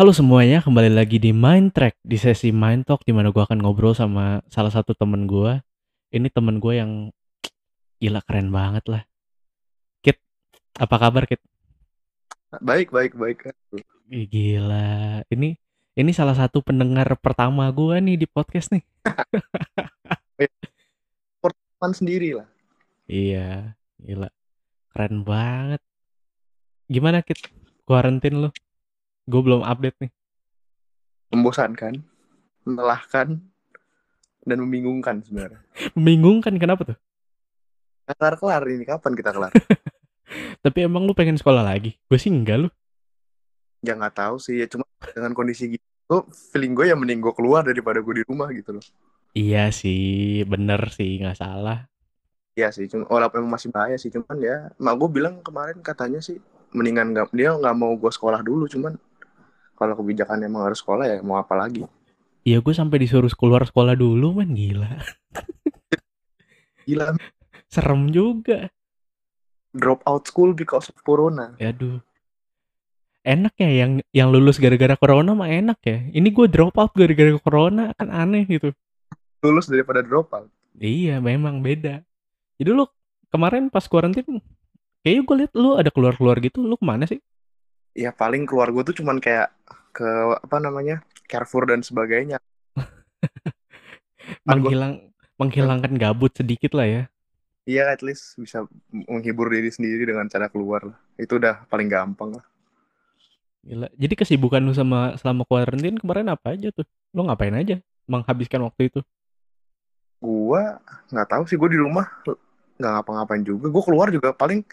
Halo semuanya, kembali lagi di Mind Track di sesi Mind Talk di mana gue akan ngobrol sama salah satu temen gue. Ini temen gue yang gila keren banget lah. Kit, apa kabar Kit? Baik, baik, baik. Ih, Gila, ini ini salah satu pendengar pertama gue nih di podcast nih. Porteman sendiri lah. Iya, gila, keren banget. Gimana Kit? Kuarantin lu? Gue belum update nih. Membosankan, melelahkan, dan membingungkan sebenarnya. Membingungkan kenapa tuh? Kelar-kelar ini, kapan kita kelar? Tapi emang lu pengen sekolah lagi? Gue sih enggak lu. ya nggak tahu sih, ya cuma dengan kondisi gitu, feeling gue ya mending gue keluar daripada gue di rumah gitu loh. Iya sih, bener sih, nggak salah. Iya sih, cuma walaupun masih bahaya sih, cuman ya, mak gue bilang kemarin katanya sih, mendingan nggak dia nggak mau gue sekolah dulu, cuman kalau kebijakan emang harus sekolah ya mau apa lagi? Iya gue sampai disuruh keluar sekolah dulu man gila. Gila, Serem juga. drop out school because of corona. Aduh. Enak ya yang yang lulus gara-gara corona mah enak ya. Ini gue drop out gara-gara corona kan aneh gitu. Lulus daripada drop out. Iya memang beda. Jadi lu kemarin pas kuarantin kayaknya gue liat lu ada keluar-keluar gitu. Lu ke mana sih? Ya paling keluar gue tuh cuman kayak ke apa namanya Carrefour dan sebagainya. Kan gua- Menghilang menghilangkan gabut sedikit lah ya. Iya, at least bisa menghibur diri sendiri dengan cara keluar lah. Itu udah paling gampang lah. Gila. Jadi kesibukan lu sama selama kuarantin kemarin apa aja tuh? Lu ngapain aja menghabiskan waktu itu? Gua nggak tahu sih, gue di rumah nggak ngapa-ngapain juga. Gue keluar juga paling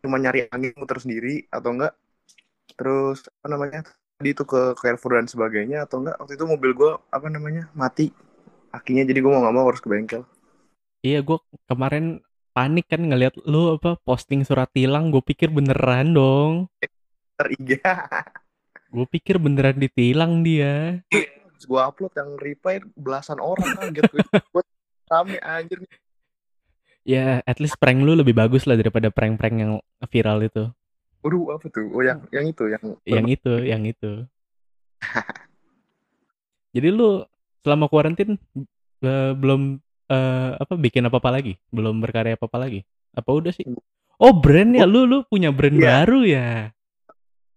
cuma nyari angin muter sendiri atau enggak. Terus apa namanya tadi itu ke Carrefour dan sebagainya atau enggak waktu itu mobil gue apa namanya mati akinya jadi gue mau nggak mau harus ke bengkel. Iya, gue kemarin panik kan ngeliat lu apa posting surat tilang. Gue pikir beneran dong. Ntar IG Gue pikir beneran ditilang dia. Gue upload yang reply belasan orang kaget gue. Gue rame anjir. Ya, at least prank lu lebih bagus lah daripada prank-prank yang viral itu. Waduh apa tuh? Oh yang yang itu yang Yang itu, yang itu. Jadi lu selama kuarantin eh, belum eh, apa bikin apa-apa lagi? Belum berkarya apa-apa lagi? Apa udah sih? Oh, brand ya lu lu punya brand Iya. baru ya.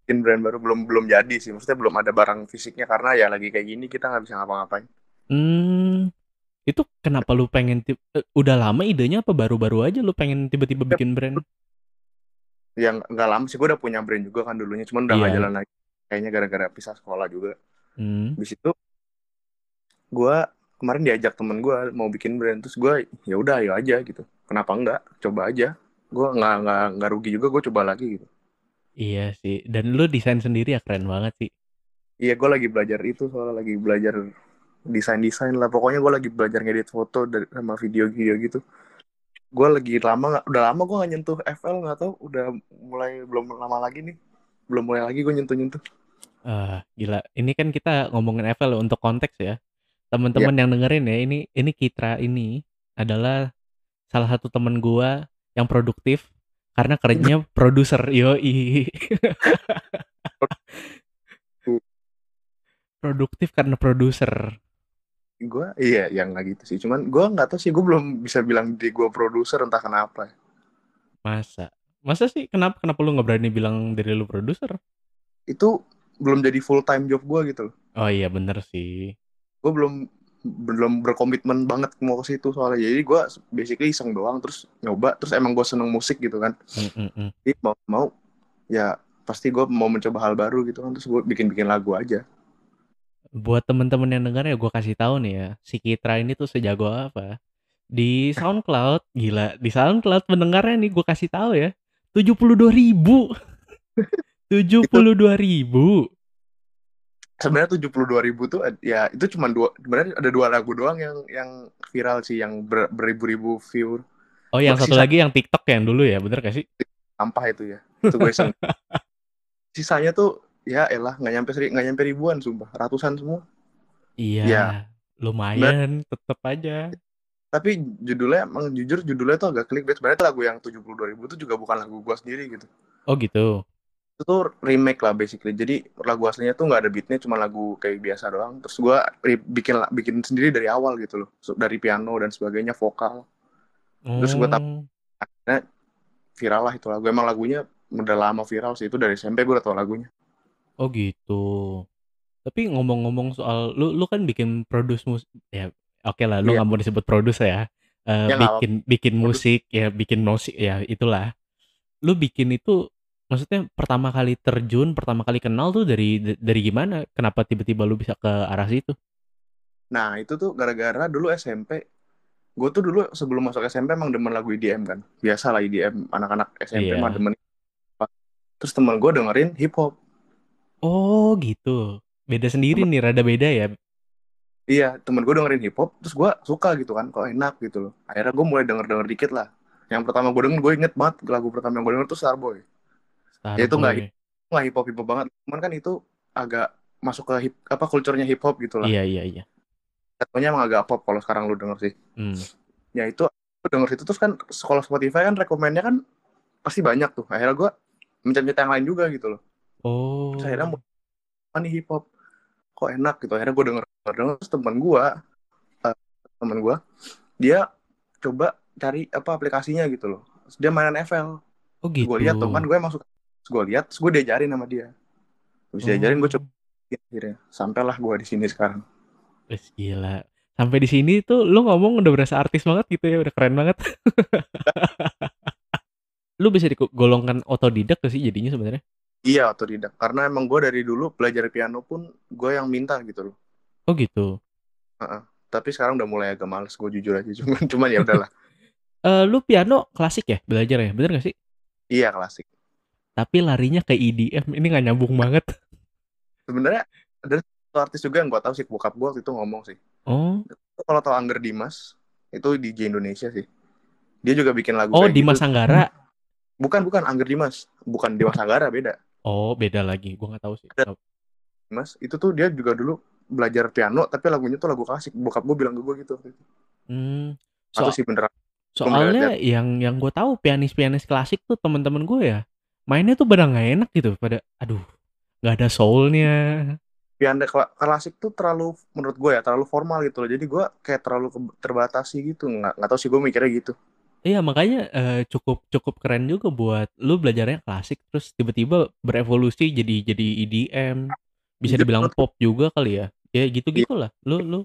bikin brand baru belum belum jadi sih maksudnya belum ada barang fisiknya karena ya lagi kayak gini kita nggak bisa ngapa-ngapain Hmm. Itu kenapa lu pengen eh, udah lama idenya apa baru-baru aja lu pengen tiba-tiba bikin brand? Yang Ya, nggak lama sih gue udah punya brand juga kan dulunya cuman udah nggak Iya. jalan lagi kayaknya gara-gara pisah sekolah juga Hmm. di situ gue kemarin diajak temen gue mau bikin brand terus gue ya udah ayo aja gitu kenapa enggak coba aja gue nggak nggak nggak rugi juga gue coba lagi gitu Iya sih. Dan lu desain sendiri ya keren banget sih. iya gue lagi belajar itu soalnya lagi belajar desain desain lah pokoknya gue lagi belajar ngedit foto dari sama video-video gitu gue lagi lama udah lama gue nggak nyentuh FL nggak tahu udah mulai belum lama lagi nih belum mulai lagi gue nyentuh nyentuh Ah, gila. Ini kan kita ngomongin FL untuk konteks ya. Teman-teman yang dengerin ya, ini ini Kitra ini adalah salah satu temen gua yang produktif karena kerjanya produser. Yoi. produktif karena produser. Gue iya yang nggak gitu sih cuman gue nggak tahu sih gue belum bisa bilang di gue produser entah kenapa Masa? Masa sih kenapa kenapa lu nggak berani bilang diri lu produser? itu belum jadi full time job gue gitu Oh iya bener sih. gue belum belum berkomitmen banget mau ke situ soalnya jadi gue basically iseng doang terus nyoba terus emang gue seneng musik gitu kan mm, mm. jadi mau mau ya pasti gue mau mencoba hal baru gitu kan terus gue bikin bikin lagu aja Buat temen-temen yang denger ya gue kasih tahu nih ya, si Kitra ini tuh sejago apa. Di SoundCloud, gila, di SoundCloud pendengarnya nih gue kasih tahu ya, 72 ribu. 72 ribu. sebenarnya tujuh puluh dua ribu tuh ya itu cuma dua sebenarnya ada dua lagu doang yang yang viral sih yang ber- beribu-ribu view Oh yang satu sa- lagi yang TikTok yang dulu ya, bener gak sih? sampah itu ya itu gue sisanya tuh ya elah nggak nyampe seri nggak nyampe ribuan sumpah. Ratusan semua. Iya, Ya. lumayan, tetep aja. tapi judulnya emang jujur judulnya tuh agak clickbait. Sebenarnya lagu yang tujuh puluh dua ribu tuh juga bukan lagu gue sendiri gitu. Oh gitu. itu tuh remake lah basically. Jadi lagu aslinya tuh nggak ada beatnya cuma lagu kayak biasa doang. Terus gue bikin bikin sendiri dari awal gitu loh. Dari piano dan sebagainya vokal. Terus gue tap Oh. akhirnya viral lah itu lagu. Emang lagunya udah lama viral sih itu dari SMP gue udah tau lagunya Oh gitu. Tapi ngomong-ngomong soal lu lu kan bikin produce musik ya oke lah lu Iya. nggak mau disebut produce ya. Eh, Ya, nggak bikin bikin musik ya bikin musik ya itulah. Lu bikin itu maksudnya pertama kali terjun, pertama kali kenal tuh dari dari gimana? Kenapa tiba-tiba lu bisa ke arah situ? nah itu tuh gara-gara dulu SMP gue tuh dulu sebelum masuk SMP emang demen lagu EDM kan biasa lah EDM anak-anak SMP Iya. mah demen terus temen gue dengerin hip hop Oh gitu. Beda sendiri nih, rada beda ya. Iya, temen gue dengerin hip hop, terus gue suka gitu kan, kok enak gitu loh. Akhirnya gue mulai denger denger dikit lah. Yang pertama gue denger, gue inget banget lagu pertama yang gue denger tuh Starboy. Ya, itu nggak Starboy. Nggak hip hop hip hop banget, cuman kan itu agak masuk ke hip apa kulturnya hip hop gitu lah. Iya iya iya. Jatuhnya emang agak pop kalau sekarang lu denger sih. Hmm. Ya itu gue denger itu terus kan sekolah Spotify kan rekomennya kan pasti banyak tuh. Akhirnya gue mencari yang lain juga gitu loh. Oh. Terus akhirnya "Ah, nih hip hop kok enak gitu. Akhirnya gue denger denger terus temen gue eh, temen gue dia coba cari apa aplikasinya gitu loh. Terus dia mainan FL. Oh gitu. Gue lihat tuh kan gue. Terus gue lihat, gue diajarin sama dia. Terus diajarin gue Oh. coba akhirnya. Sampailah gue di sini sekarang. Wes gila. Sampai di sini tuh lu ngomong udah berasa artis banget gitu ya, udah keren banget. lu bisa digolongkan otodidak gak sih jadinya sebenarnya? Iya otodidak. Karena emang gue dari dulu belajar piano pun gue yang minta gitu loh. Oh gitu. Tapi sekarang udah mulai agak males gue jujur aja. Cuman cuman ya udahlah. Eh lu piano klasik ya belajar ya, bener gak sih? iya klasik. Tapi larinya ke EDM, ini gak nyambung banget. Sebenarnya ada satu artis juga yang gue tahu sih bokap gue waktu itu ngomong sih. Oh, Kalau tau Angger Dimas itu DJ Indonesia sih. Dia juga bikin lagu oh kayak Dimas gitu. Anggara. Bukan bukan Angger Dimas, bukan Dimas Anggara beda. Oh beda lagi, gua nggak tahu sih. Dimas itu tuh dia juga dulu belajar piano tapi lagunya tuh lagu klasik. Bokap gue bilang ke gue gitu. Hmm, Atau so- sih beneran. soalnya yang yang gue tahu pianis-pianis klasik tuh teman-teman gue ya mainnya tuh pada nggak enak gitu, pada aduh nggak ada soulnya. Piano kla- klasik tuh terlalu menurut gue ya terlalu formal gitu loh. Jadi gue kayak terlalu terbatasi gitu. Nggak nggak tahu sih gue mikirnya gitu. Iya makanya eh, cukup cukup keren juga buat lu belajarnya klasik terus tiba-tiba berevolusi jadi jadi EDM bisa Jujur, dibilang pop juga kali ya? Ya gitu gitulah. Lu lu?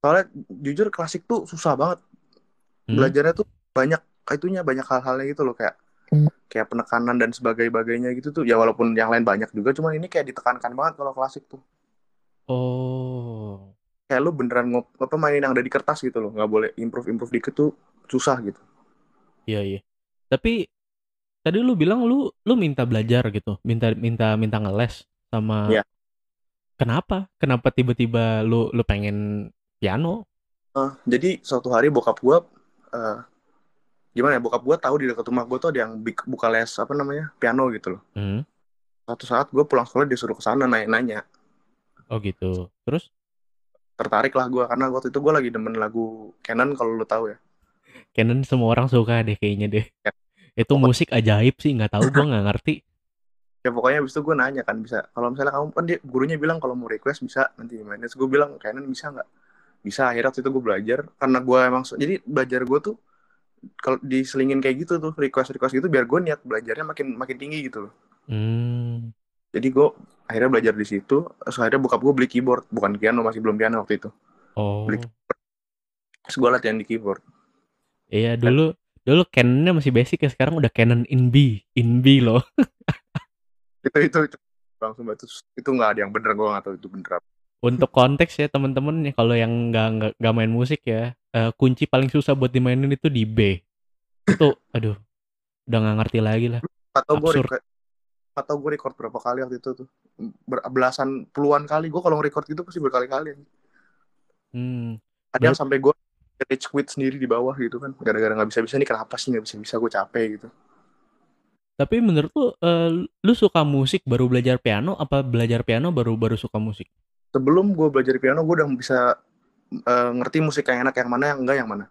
Soalnya jujur klasik tuh susah banget. hmm? Belajarnya tuh banyak itunya banyak hal-halnya gitu loh kayak kayak penekanan dan sebagainya gitu tuh. Ya walaupun yang lain banyak juga cuman ini kayak ditekankan banget kalau klasik tuh. Oh. Kayak lu beneran ngop apa mainin yang ada di kertas gitu loh. Nggak boleh improve improve dikit tuh susah gitu. Iya iya. Tapi tadi lu bilang lu lu minta belajar gitu minta minta minta ngeles sama Iya. kenapa? Kenapa tiba-tiba lu lu pengen piano? Eh, jadi suatu hari bokap gua eh, gimana ya bokap gua tahu di dekat rumah gua tuh ada yang buka les apa namanya piano gitu loh. Hmm? satu saat gue pulang sekolah disuruh ke sana nanya-nanya oh gitu. Terus? Tertarik lah gua karena waktu itu gua lagi demen lagu Canon kalau lu tahu ya Canon semua orang suka deh kayaknya deh. Ya. itu musik ajaib sih nggak tahu gua nggak ngerti. Ya pokoknya abis itu gue nanya kan bisa kalau misalnya kamu kan dia gurunya bilang kalau mau request bisa nanti dimainin terus gue bilang Canon bisa nggak? Bisa. Akhirnya waktu itu gue belajar karena gue emang jadi belajar gue tuh kalau diselingin kayak gitu tuh request request gitu biar gue niat belajarnya makin makin tinggi gitu loh. Hmm. jadi gue akhirnya belajar di situ terus akhirnya bokap gue beli keyboard bukan piano masih belum piano waktu itu. Oh. Beli- terus gue latihan di keyboard Iya dulu dulu Canonnya masih basic ya sekarang udah Canon in B in B loh. itu itu, itu langsung itu itu nggak ada yang bener gue nggak tahu itu bener apa Untuk konteks ya teman-teman nih kalau yang nggak nggak main musik ya eh, kunci paling susah buat dimainin itu di B. Itu aduh udah nggak ngerti lagi lah. atau gue record atau gue record berapa kali waktu itu tuh Ber- belasan puluhan kali gue kalau nge-record gitu pasti berkali-kali Hmm. ada yang sampai gue rage quit sendiri di bawah gitu kan. Gara-gara nggak bisa-bisa nih kenapa sih nggak bisa-bisa gue capek gitu. Tapi menurut lu eh, lu suka musik baru belajar piano apa belajar piano baru baru suka musik? sebelum gue belajar piano gue udah bisa eh, ngerti musik yang enak yang mana yang enggak yang mana.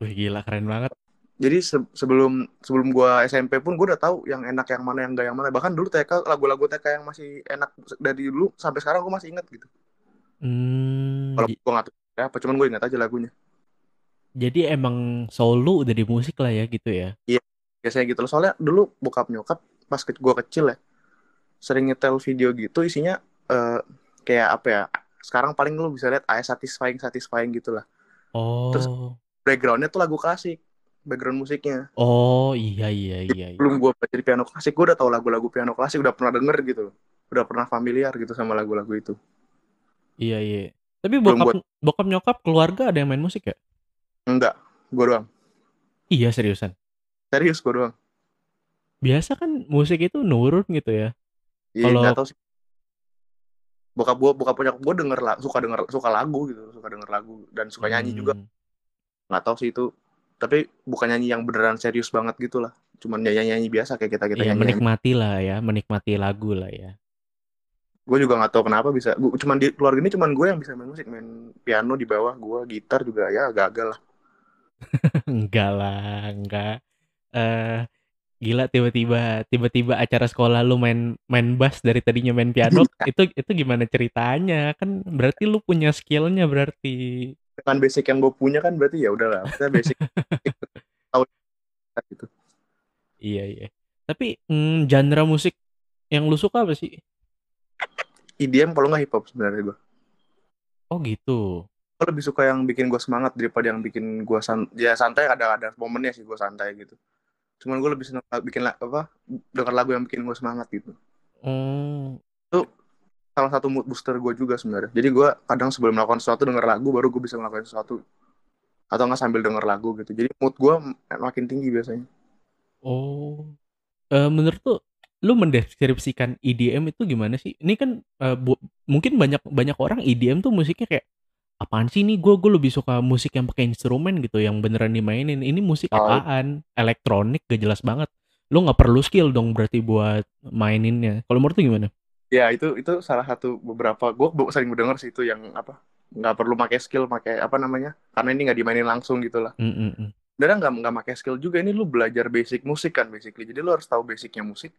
Wih gila keren banget. jadi se- sebelum sebelum gua SMP pun gua udah tahu yang enak yang mana yang enggak yang mana. Bahkan dulu TK lagu-lagu TK yang masih enak dari dulu sampai sekarang gua masih inget gitu. Hmm, kalau gua nggak tahu ya apa cuman gue ingat aja lagunya jadi emang solo udah di musik lah ya gitu ya. iya biasanya gitu loh soalnya dulu bokap nyokap pas ke gua kecil ya sering nyetel video gitu isinya eh, kayak apa ya sekarang paling lu bisa lihat ayah satisfying satisfying gitu lah terus Oh, backgroundnya tuh lagu klasik background musiknya oh iya iya iya. iya. belum gue belajar piano klasik gue udah tahu lagu-lagu piano klasik udah pernah denger gitu loh udah pernah familiar gitu sama lagu-lagu itu Iya iya. Tapi bokap buat bokap nyokap keluarga ada yang main musik ya? Enggak gue doang. Iya seriusan. serius gue doang. Biasa kan musik itu nurun gitu ya. iya Kalau nggak tahu sih. Bokap gue bokap nyokap gue denger lah suka denger suka lagu gitu suka denger lagu dan suka nyanyi juga. Hmm, nggak tahu sih itu. Tapi bukan nyanyi yang beneran serius banget gitu lah. Cuman nyanyi nyanyi biasa kayak kita kita ya nyanyi nyanyi menikmati lah ya, menikmati lagu lah ya. gue juga nggak tahu kenapa bisa. Gua, cuman di keluarga ini cuman gue yang bisa main musik. Main piano di bawah gue gitar juga ya gagal lah enggak lah, enggak. Eh gila tiba-tiba tiba-tiba acara sekolah lu main main bass dari tadinya main piano itu itu gimana ceritanya? Kan berarti lu punya skillnya berarti. dengan basic yang gue punya kan berarti ya udahlah kita basic tahu gitu Iya iya. Tapi mm, genre musik yang lu suka apa sih? EDM kalau nggak hip hop sebenarnya gue Oh gitu. Gue lebih suka yang bikin gue semangat daripada yang bikin gue san ya santai ada ada momennya sih gue santai gitu. Cuman gue lebih seneng bikin apa denger lagu yang bikin gue semangat gitu. Oh, itu salah satu mood booster gue juga sebenarnya. Jadi gue kadang sebelum melakukan sesuatu denger lagu baru gue bisa melakukan sesuatu. Atau nggak sambil denger lagu gitu. Jadi mood gue makin tinggi biasanya. Oh. Eh menurut lu lu mendeskripsikan EDM itu gimana sih? Ini kan bu- mungkin banyak banyak orang EDM tuh musiknya kayak apaan sih nih? Gue gue lebih suka musik yang pakai instrumen gitu, yang beneran dimainin. Ini musik Oh, apaan? Elektronik gak jelas banget. Lu nggak perlu skill dong berarti buat maininnya. Kalau menurut gimana? ya itu itu salah satu beberapa gue sering mendengar sih itu yang apa nggak perlu pakai skill pakai apa namanya karena ini nggak dimainin langsung gitu lah Mm, mm, mm. dan nggak nggak pakai skill juga ini lu belajar basic musik kan basically jadi lu harus tahu basicnya musik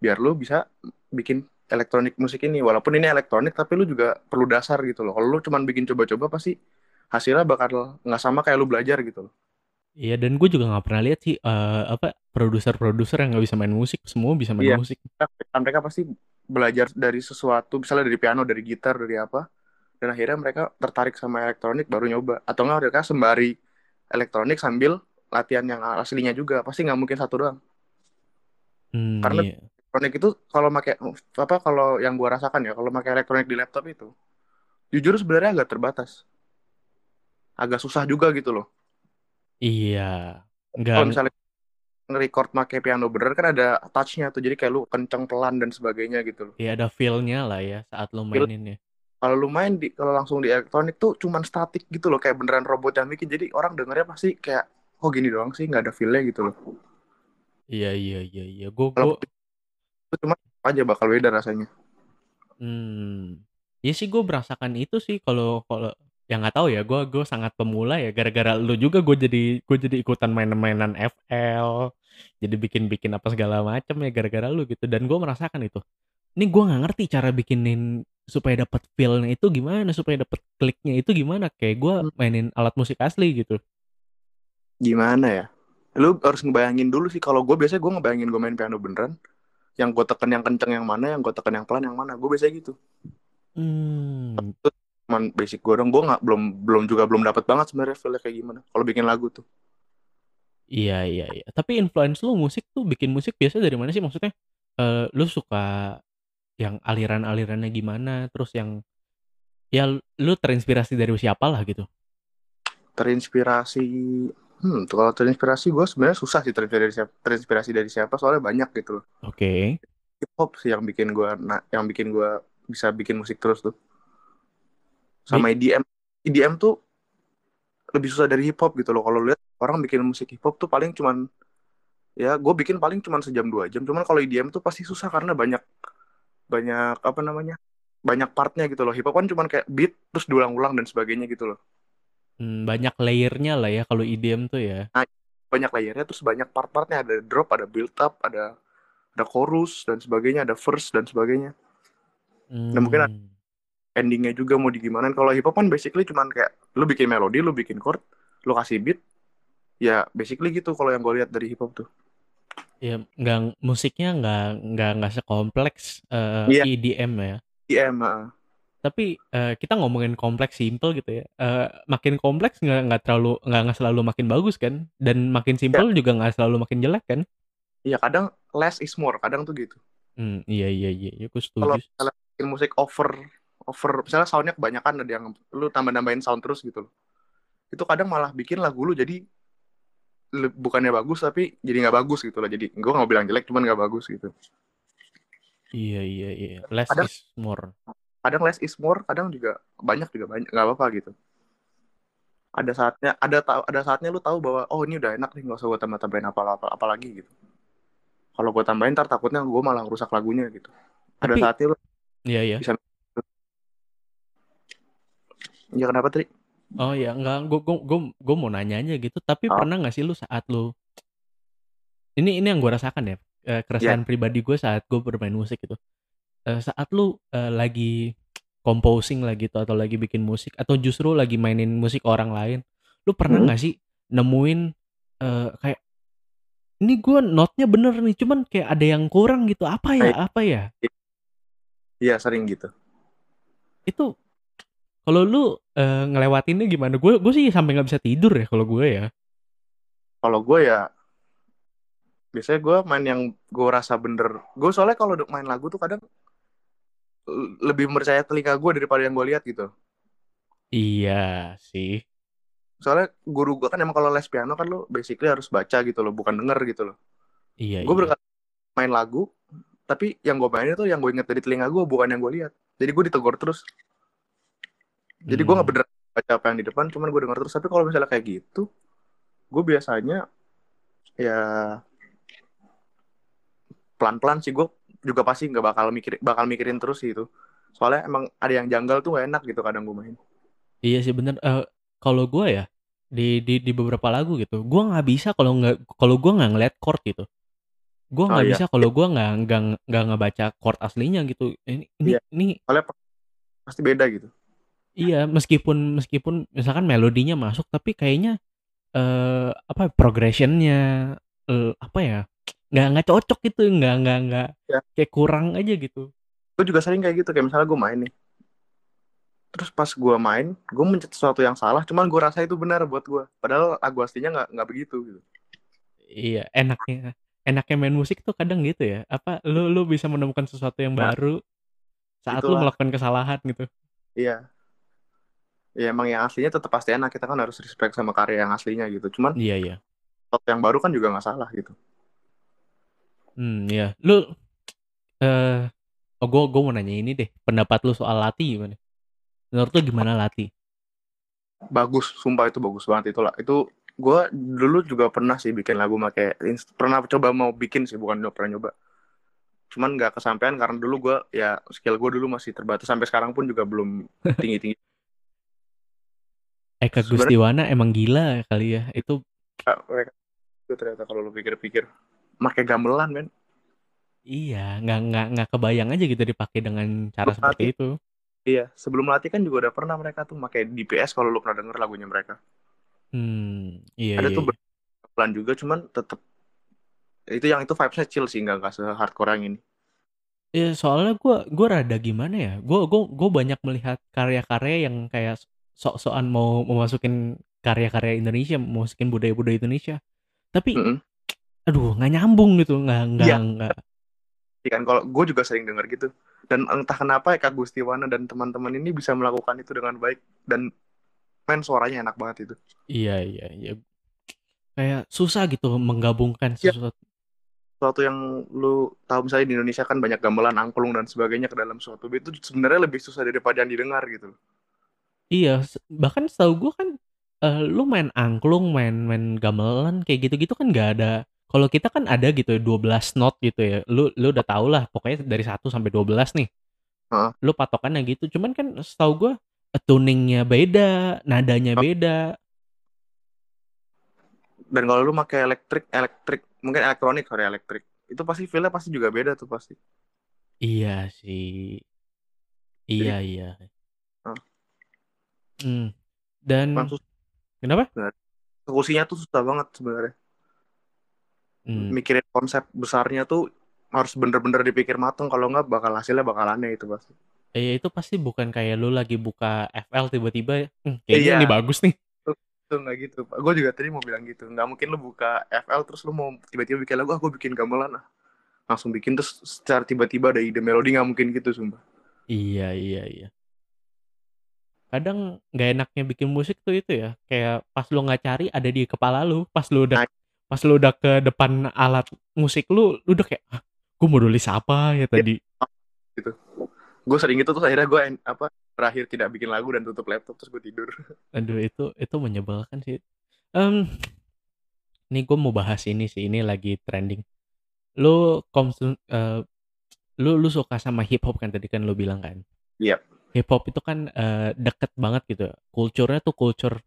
biar lu bisa bikin elektronik musik ini. Walaupun ini elektronik tapi lu juga perlu dasar gitu loh. Kalau lu cuman bikin coba-coba pasti hasilnya bakal nggak sama kayak lu belajar gitu loh. Iya dan gue juga nggak pernah lihat sih eh, apa produser-produser yang nggak bisa main musik, semua bisa main iya. musik. mereka, mereka pasti belajar dari sesuatu misalnya dari piano dari gitar dari apa. Dan akhirnya mereka tertarik sama elektronik baru nyoba. Atau nggak mereka sembari elektronik sambil latihan yang aslinya juga. Pasti nggak mungkin satu doang. Hmm, karena iya. Elektronik itu kalau pakai apa kalau yang gua rasakan ya kalau pakai elektronik di laptop itu jujur sebenarnya agak terbatas agak susah juga gitu loh Iya. kalau Nggak misalnya nge-record pakai piano bener kan ada touch-nya tuh jadi kayak lu kenceng pelan dan sebagainya gitu loh ya ada feel-nya lah ya saat lo Feel- maininnya. kalau lu main di kalau langsung di elektronik tuh cuman statik gitu loh kayak beneran robot yang bikin jadi orang dengernya pasti kayak oh gini doang sih nggak ada feel-nya gitu loh Iya iya iya iya. Gue kalau cuma aja bakal beda rasanya. Hmm. Ya sih gue merasakan itu sih kalau kalau yang nggak tahu ya gue gue sangat pemula ya gara-gara lu juga gue jadi gue jadi ikutan main-mainan FL jadi bikin-bikin apa segala macam ya gara-gara lu gitu. Dan gue merasakan itu. Ini gue nggak ngerti cara bikinin supaya dapat feel-nya itu gimana supaya dapat kliknya itu gimana. Kayak gue Hmm, mainin alat musik asli gitu. Gimana ya? Lu harus ngebayangin dulu sih kalau gue biasanya gue ngebayangin gue main piano beneran yang gue tekan yang kenceng yang mana yang gue tekan yang pelan yang mana. Gue biasanya gitu. Hmm. Itu cuman basic gue dong gue nggak belum belum juga belum dapat banget sebenarnya feel kayak gimana. Kalau bikin lagu tuh. Iya iya iya. Tapi influence lu musik tuh bikin musik biasa dari mana sih? Maksudnya eh lu suka yang aliran-alirannya gimana? Terus yang ya lu terinspirasi dari siapa lah gitu? Terinspirasi hmm tuh kalau terinspirasi gue sebenarnya susah sih terinspirasi dari siapa terinspirasi dari siapa soalnya banyak gitu loh. Oke. Hip hop sih yang bikin gue nah, yang bikin gue bisa bikin musik terus tuh. Sama Di- EDM EDM tuh lebih susah dari hip hop gitu loh. Kalau lihat orang bikin musik hip hop tuh paling cuman ya gue bikin paling cuman sejam dua jam. Cuman kalau EDM tuh pasti susah karena banyak banyak apa namanya banyak partnya gitu loh. Hip hop kan cuman kayak beat terus diulang-ulang dan sebagainya gitu loh hmm, banyak layernya lah ya kalau EDM tuh ya nah banyak layernya terus banyak part-partnya ada drop ada build up ada ada chorus dan sebagainya ada verse dan sebagainya Hmm. Dan mungkin ada- endingnya juga mau digimanain kalau hip hop kan basically cuman kayak lu bikin melodi lu bikin chord lu kasih beat ya basically gitu kalau yang gue lihat dari hip hop tuh ya nggak musiknya nggak nggak nggak sekompleks eh, Iya. EDM ya. IM uh, Tapi eh, kita ngomongin kompleks simple gitu ya. Eh, makin kompleks nggak nggak terlalu nggak nggak selalu makin bagus kan. Dan makin simple juga nggak selalu makin jelek kan. ya kadang less is more kadang tuh gitu Hmm, iya iya iya, iya aku kalau setuju. misalnya bikin musik over over misalnya soundnya kebanyakan ada yang lu tambah nambahin sound terus gitu loh itu kadang malah bikin lagu lu jadi bukannya bagus tapi jadi nggak bagus gitu loh jadi gue nggak mau bilang jelek cuman nggak bagus gitu Iya iya iya. Less Ada- is more. Kadang less is more kadang juga banyak juga banyak nggak apa-apa gitu ada saatnya ada tahu ada saatnya lu tahu bahwa oh ini udah enak nih nggak usah gue tambah tambahin apa apa apa lagi gitu kalau gue tambahin ntar takutnya gue malah rusak lagunya gitu ada Tapi- saatnya lu Iya iya. ya kenapa tadi Oh ya, enggak, gue gue gue gue mau nanya aja gitu. Tapi Oh. pernah nggak sih lu saat lu ini ini yang gue rasakan ya, eh, keresahan pribadi gue saat gue bermain musik gitu. Eh, saat lu eh, lagi composing lah gitu atau lagi bikin musik atau justru lagi mainin musik orang lain, lu pernah Hmm. nggak sih nemuin eh, kayak ini gue notnya bener nih, cuman kayak ada yang kurang gitu. Apa ya? Apa ya? iya sering gitu Itu kalau lu eh, ngelewatinnya gimana? Gue gue sih sampai nggak bisa tidur ya kalau gue ya. kalau gue ya biasanya gue main yang gue rasa bener gue soalnya kalau main lagu tuh kadang lebih percaya telinga gue daripada yang gue lihat gitu Iya sih. soalnya guru gue kan emang kalau les piano kan lo basically harus baca gitu loh bukan denger gitu loh Iya. gue iya. berkali main lagu tapi yang gue mainin tuh yang gue inget dari telinga gue bukan yang gue lihat jadi gue ditegur terus jadi gue Hmm. nggak bener baca apa yang di depan cuman gue denger terus tapi kalau misalnya kayak gitu gue biasanya ya pelan-pelan sih gue juga pasti nggak bakal mikir bakal mikirin terus sih itu soalnya emang ada yang janggal tuh gak enak gitu kadang gue main Iya sih bener. Eh, kalau gue ya di di di beberapa lagu gitu, gue nggak bisa kalau nggak kalau gue nggak ngeliat chord gitu. Gue Oh, nggak iya. bisa kalau gue nggak nggak nggak ngebaca chord aslinya gitu. Ini ini, Iya. ini soalnya pasti beda gitu iya meskipun meskipun misalkan melodinya masuk tapi kayaknya eh apa progressionnya eh, apa ya nggak nggak cocok gitu nggak nggak nggak Iya. kayak kurang aja gitu. gue juga sering kayak gitu kayak misalnya gue main nih terus pas gue main gue mencet sesuatu yang salah cuman gue rasa itu benar buat gue padahal lagu aslinya nggak nggak begitu gitu Iya, enaknya enaknya main musik tuh kadang gitu ya. Apa lu lu bisa menemukan sesuatu yang Nah, baru saat lu itulah. melakukan kesalahan gitu. iya ya emang yang aslinya tetap pasti enak kita kan harus respect sama karya yang aslinya gitu cuman Iya, iya. sesuatu yang baru kan juga nggak salah gitu Hmm, iya. Lu eh oh gua gua mau nanya ini deh. Pendapat lu soal Lati gimana? Menurut lu gimana Lati? bagus sumpah itu bagus banget itu lah itu gue dulu juga pernah sih bikin lagu make inst- pernah coba mau bikin sih bukan pernah nyoba cuman nggak kesampaian karena dulu gue ya skill gue dulu masih terbatas sampai sekarang pun juga belum tinggi tinggi Eka Gustiwana emang gila kali ya. Itu mereka itu ternyata kalau lu pikir-pikir make gamelan men iya, nggak nggak nggak kebayang aja gitu dipakai dengan cara Lu seperti itu. iya sebelum latih kan juga udah pernah mereka tuh make DPS kalau lu pernah denger lagunya mereka Hmm, iya ada iya. tuh iya. gamelan juga cuman tetep itu yang itu vibesnya chill sih nggak nggak se hardcore yang ini Ya soalnya gua gua rada gimana ya? Gua gua gua banyak melihat karya-karya yang kayak sok-sokan mau memasukin karya-karya Indonesia, mau masukin budaya-budaya Indonesia. Tapi Mm-mm. Aduh nggak nyambung gitu, nggak nggak Iya. nggak. Iya kan kalau gue juga sering denger gitu dan entah kenapa Eka Gustiwana dan teman-teman ini bisa melakukan itu dengan baik dan men suaranya enak banget itu Iya iya iya. Kayak susah gitu menggabungkan Iya. sesuatu. suatu yang lu tahu misalnya di Indonesia kan banyak gamelan angklung dan sebagainya ke dalam suatu beat itu sebenarnya lebih susah daripada yang didengar gitu Iya, bahkan setahu gua kan eh, lu main angklung, main main gamelan kayak gitu-gitu kan nggak ada. Kalau kita kan ada gitu ya 12 not gitu ya. Lu lu udah tau lah pokoknya dari 1 sampai 12 nih. Heeh. Lu patokannya gitu. Cuman kan setahu gua tuningnya beda, nadanya beda. dan kalau lu pakai elektrik elektrik mungkin elektronik sorry elektrik itu pasti feelnya pasti juga beda tuh pasti Iya sih. Iya iya. Oh. Hmm. Dan susah. kenapa? eksekusinya tuh susah banget sebenarnya Hmm. mikirin konsep besarnya tuh harus bener-bener dipikir mateng kalau nggak bakal hasilnya bakal aneh itu pasti Eh, itu pasti bukan kayak lu lagi buka FL tiba-tiba, hmm, kayaknya Iya. ini bagus nih. itu nggak gitu gue juga tadi mau bilang gitu nggak mungkin lu buka FL terus lu mau tiba-tiba bikin lagu ah gue bikin gamelan ah langsung bikin terus secara tiba-tiba ada ide melodi nggak mungkin gitu sumpah Iya iya iya. Kadang nggak enaknya bikin musik tuh itu ya, kayak pas lu nggak cari ada di kepala lu, pas lu udah Nah. Pas lu udah ke depan alat musik lu, lu udah kayak, ah, gue mau nulis apa ya tadi? gue sering gitu terus akhirnya gue apa terakhir tidak bikin lagu dan tutup laptop terus gue tidur Aduh itu itu menyebalkan sih. Em, nih gue mau bahas ini sih, ini lagi trending. Lu konsum, eh, lu lu suka sama hip hop kan tadi kan lu bilang kan? Iya. Hip hop itu kan eh, deket banget gitu. Kulturnya tuh culture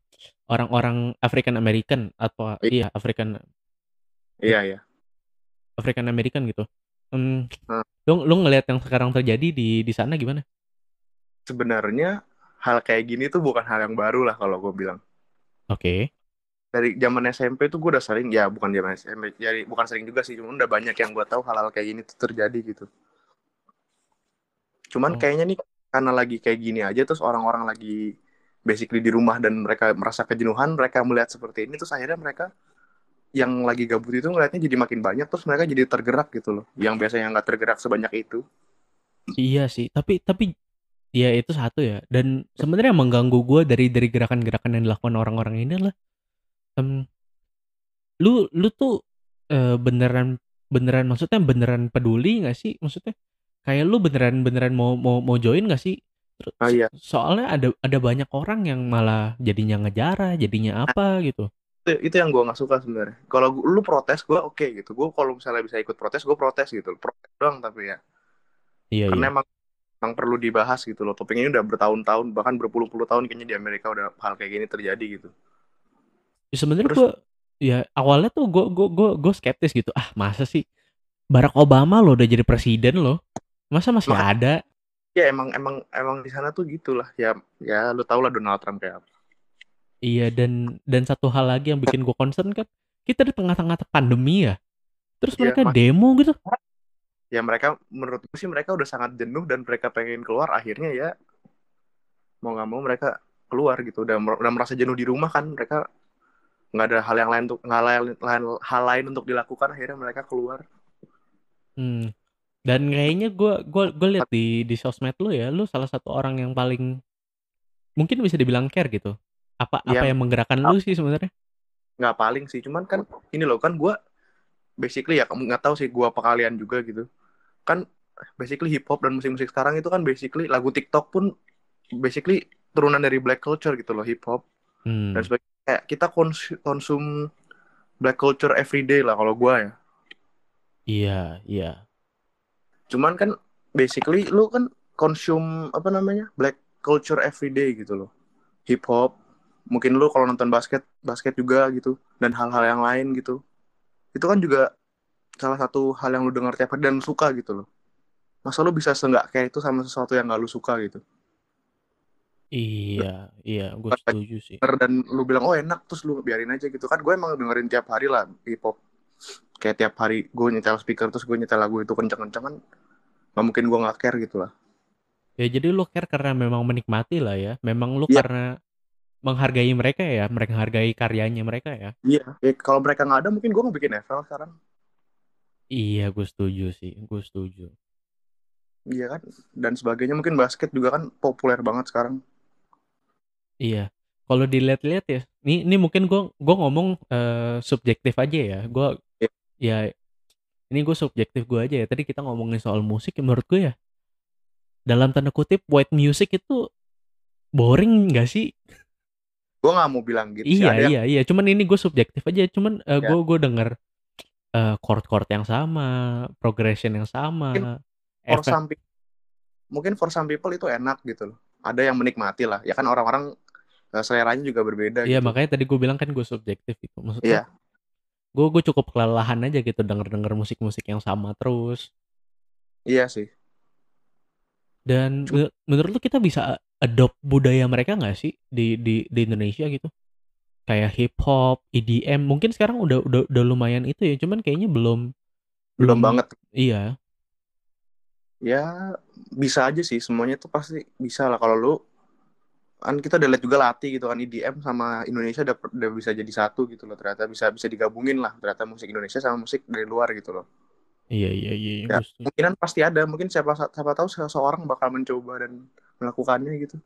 orang-orang African American atau iya African iya iya African American gitu. Hmm. lu lu ngelihat yang sekarang terjadi di di sana gimana? sebenarnya hal kayak gini tuh bukan hal yang baru lah kalau gue bilang Oke. dari zaman SMP tuh gue udah sering ya bukan zaman SMP jadi bukan sering juga sih cuma udah banyak yang gue tahu hal-hal kayak gini tuh terjadi gitu cuman Oh. kayaknya nih karena lagi kayak gini aja terus orang-orang lagi basically di rumah dan mereka merasa kejenuhan mereka melihat seperti ini terus akhirnya mereka yang lagi gabut itu ngeliatnya jadi makin banyak terus mereka jadi tergerak gitu loh yang biasanya nggak tergerak sebanyak itu Iya sih, tapi tapi ya itu satu ya. Dan sebenarnya mengganggu gue dari dari gerakan-gerakan yang dilakukan orang-orang ini adalah, em, lu lu tuh eh, beneran beneran maksudnya beneran peduli nggak sih? Maksudnya kayak lu beneran beneran mau mau mau join nggak sih? Terus Ah, iya. soalnya ada ada banyak orang yang malah jadinya ngejarah, jadinya apa gitu. itu, itu yang gue nggak suka sebenarnya kalau lu protes gue oke gitu gue kalau misalnya bisa ikut protes gue protes gitu protes doang tapi ya Iya karena iya. emang emang perlu dibahas gitu loh topik ini udah bertahun-tahun bahkan berpuluh-puluh tahun kayaknya di Amerika udah hal kayak gini terjadi gitu Ya, sebenarnya gue ya awalnya tuh gue gue gue gue skeptis gitu. Ah masa sih Barack Obama lo udah jadi presiden loh, masa masih Maka- ada? Ya emang emang emang di sana tuh gitulah ya ya lu tau lah Donald Trump kayak apa Iya dan dan satu hal lagi yang bikin gue concern kan kita di tengah-tengah pandemi ya. Terus Iya, mereka Mas. demo gitu. ya mereka menurut gue sih mereka udah sangat jenuh dan mereka pengen keluar akhirnya ya mau nggak mau mereka keluar gitu udah udah merasa jenuh di rumah kan mereka nggak ada hal yang lain untuk hal lain- hal lain untuk dilakukan akhirnya mereka keluar Hmm. Dan kayaknya gue gua gue lihat di di sosmed lu ya, lu salah satu orang yang paling mungkin bisa dibilang care gitu. Apa apa Iya. yang menggerakkan lu sih sebenarnya? nggak paling sih cuman kan ini loh kan gue basically ya kamu nggak tahu sih gue apa kalian juga gitu kan basically hip hop dan musik-musik sekarang itu kan basically lagu TikTok pun basically turunan dari black culture gitu loh hip hop Hmm. dan sebagainya kayak kita kons- konsum black culture everyday lah kalau gue ya Iya iya. Cuman kan basically lu kan konsum apa namanya black culture everyday gitu loh. Hip hop mungkin lu kalau nonton basket basket juga gitu dan hal-hal yang lain gitu. Itu kan juga salah satu hal yang lu dengar tiap hari dan lu suka gitu loh. Masa lu bisa seenggak kayak itu sama sesuatu yang gak lu suka gitu? Iya iya, gue setuju sih. Dan lu bilang oh enak terus lu biarin aja gitu. Kan gue emang dengerin tiap hari lah hip hop kayak tiap hari gue nyetel speaker terus gue nyetel lagu itu kenceng-kenceng kan nggak mungkin gue nggak care gitu lah Ya jadi lu care karena memang menikmati lah ya. Memang lu Iya. karena menghargai mereka ya, mereka menghargai karyanya mereka ya. iya ya, kalau mereka nggak ada mungkin gue nggak bikin FL sekarang Iya, gue setuju sih, gue setuju. Iya kan, dan sebagainya mungkin basket juga kan populer banget sekarang. Iya. Kalau dilihat-lihat ya, ini ini mungkin gue gue ngomong eh, subjektif aja ya. Gue. Ya ini gue subjektif gue aja ya. Tadi kita ngomongin soal musik, ya menurut gue ya dalam tanda kutip white music itu boring gak sih? Gue nggak mau bilang gitu sih. Iya yang iya iya. Cuman ini gue subjektif aja. Cuman eh, Ya. gue gue denger eh, chord-chord yang sama, progression yang sama, for efek. some people, mungkin for some people itu enak gitu loh. Ada yang menikmati lah. Ya kan orang-orang eh, seleranya juga berbeda Iya gitu. makanya tadi gue bilang kan gue subjektif gitu. Maksudnya Iya. Gue gue cukup kelelahan aja gitu denger denger musik musik yang sama terus Iya sih. dan menur- menurut lu kita bisa adopt budaya mereka nggak sih di di di Indonesia gitu kayak hip hop EDM mungkin sekarang udah udah udah lumayan itu ya cuman kayaknya belum belum belum banget. iya Ya bisa aja sih semuanya tuh pasti bisa lah kalau lu kan kita udah lihat juga latih gitu kan EDM sama Indonesia udah, udah bisa jadi satu gitu loh ternyata bisa bisa digabungin lah ternyata musik Indonesia sama musik dari luar gitu loh. Iya iya iya ya gue setuju. kemungkinan pasti ada mungkin siapa siapa tahu seseorang bakal mencoba dan melakukannya gitu.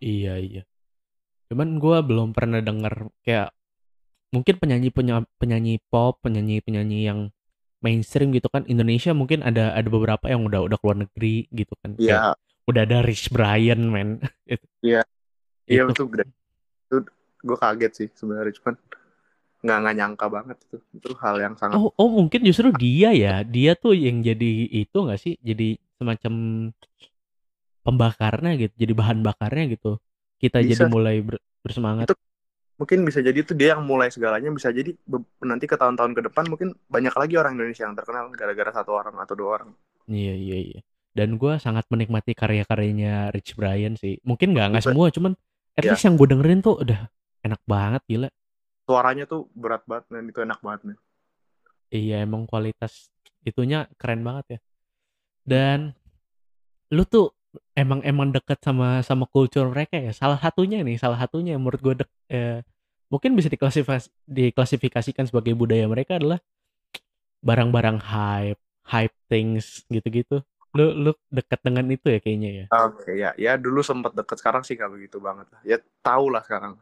Iya iya. Cuman gue belum pernah denger kayak mungkin penyanyi penyanyi pop penyanyi penyanyi yang mainstream gitu kan. Indonesia mungkin ada ada beberapa yang udah udah keluar negeri gitu kan. Kayak ya udah ada Rich Brian men. Iya. iya itu. itu itu gue kaget sih sebenarnya cuman nggak nggak nyangka banget itu. Itu hal yang sangat oh oh mungkin justru dia ya. Dia tuh yang jadi itu nggak sih? Jadi semacam pembakarnya gitu jadi bahan bakarnya gitu. Kita jadi bisa mulai ber- bersemangat. Itu mungkin bisa jadi itu dia yang mulai segalanya bisa jadi nanti ke tahun-tahun ke depan mungkin banyak lagi orang Indonesia yang terkenal gara-gara satu orang atau dua orang. Iya iya iya dan gue sangat menikmati karya-karyanya Rich Brian sih. Mungkin nggak nggak semua cuman at ya least yang gue dengerin tuh udah enak banget gila. Suaranya tuh berat banget dan itu enak banget nih iya emang kualitas itunya keren banget ya. Dan lu tuh emang emang deket sama sama kultur mereka ya? Salah satunya nih salah satunya yang menurut gue dek eh, mungkin bisa diklasifikasi diklasifikasikan sebagai budaya mereka adalah barang-barang hype hype things gitu-gitu lu lu dekat dengan itu ya kayaknya ya? Oke ya ya dulu sempat deket sekarang sih nggak begitu banget lah. Ya tahu lah sekarang.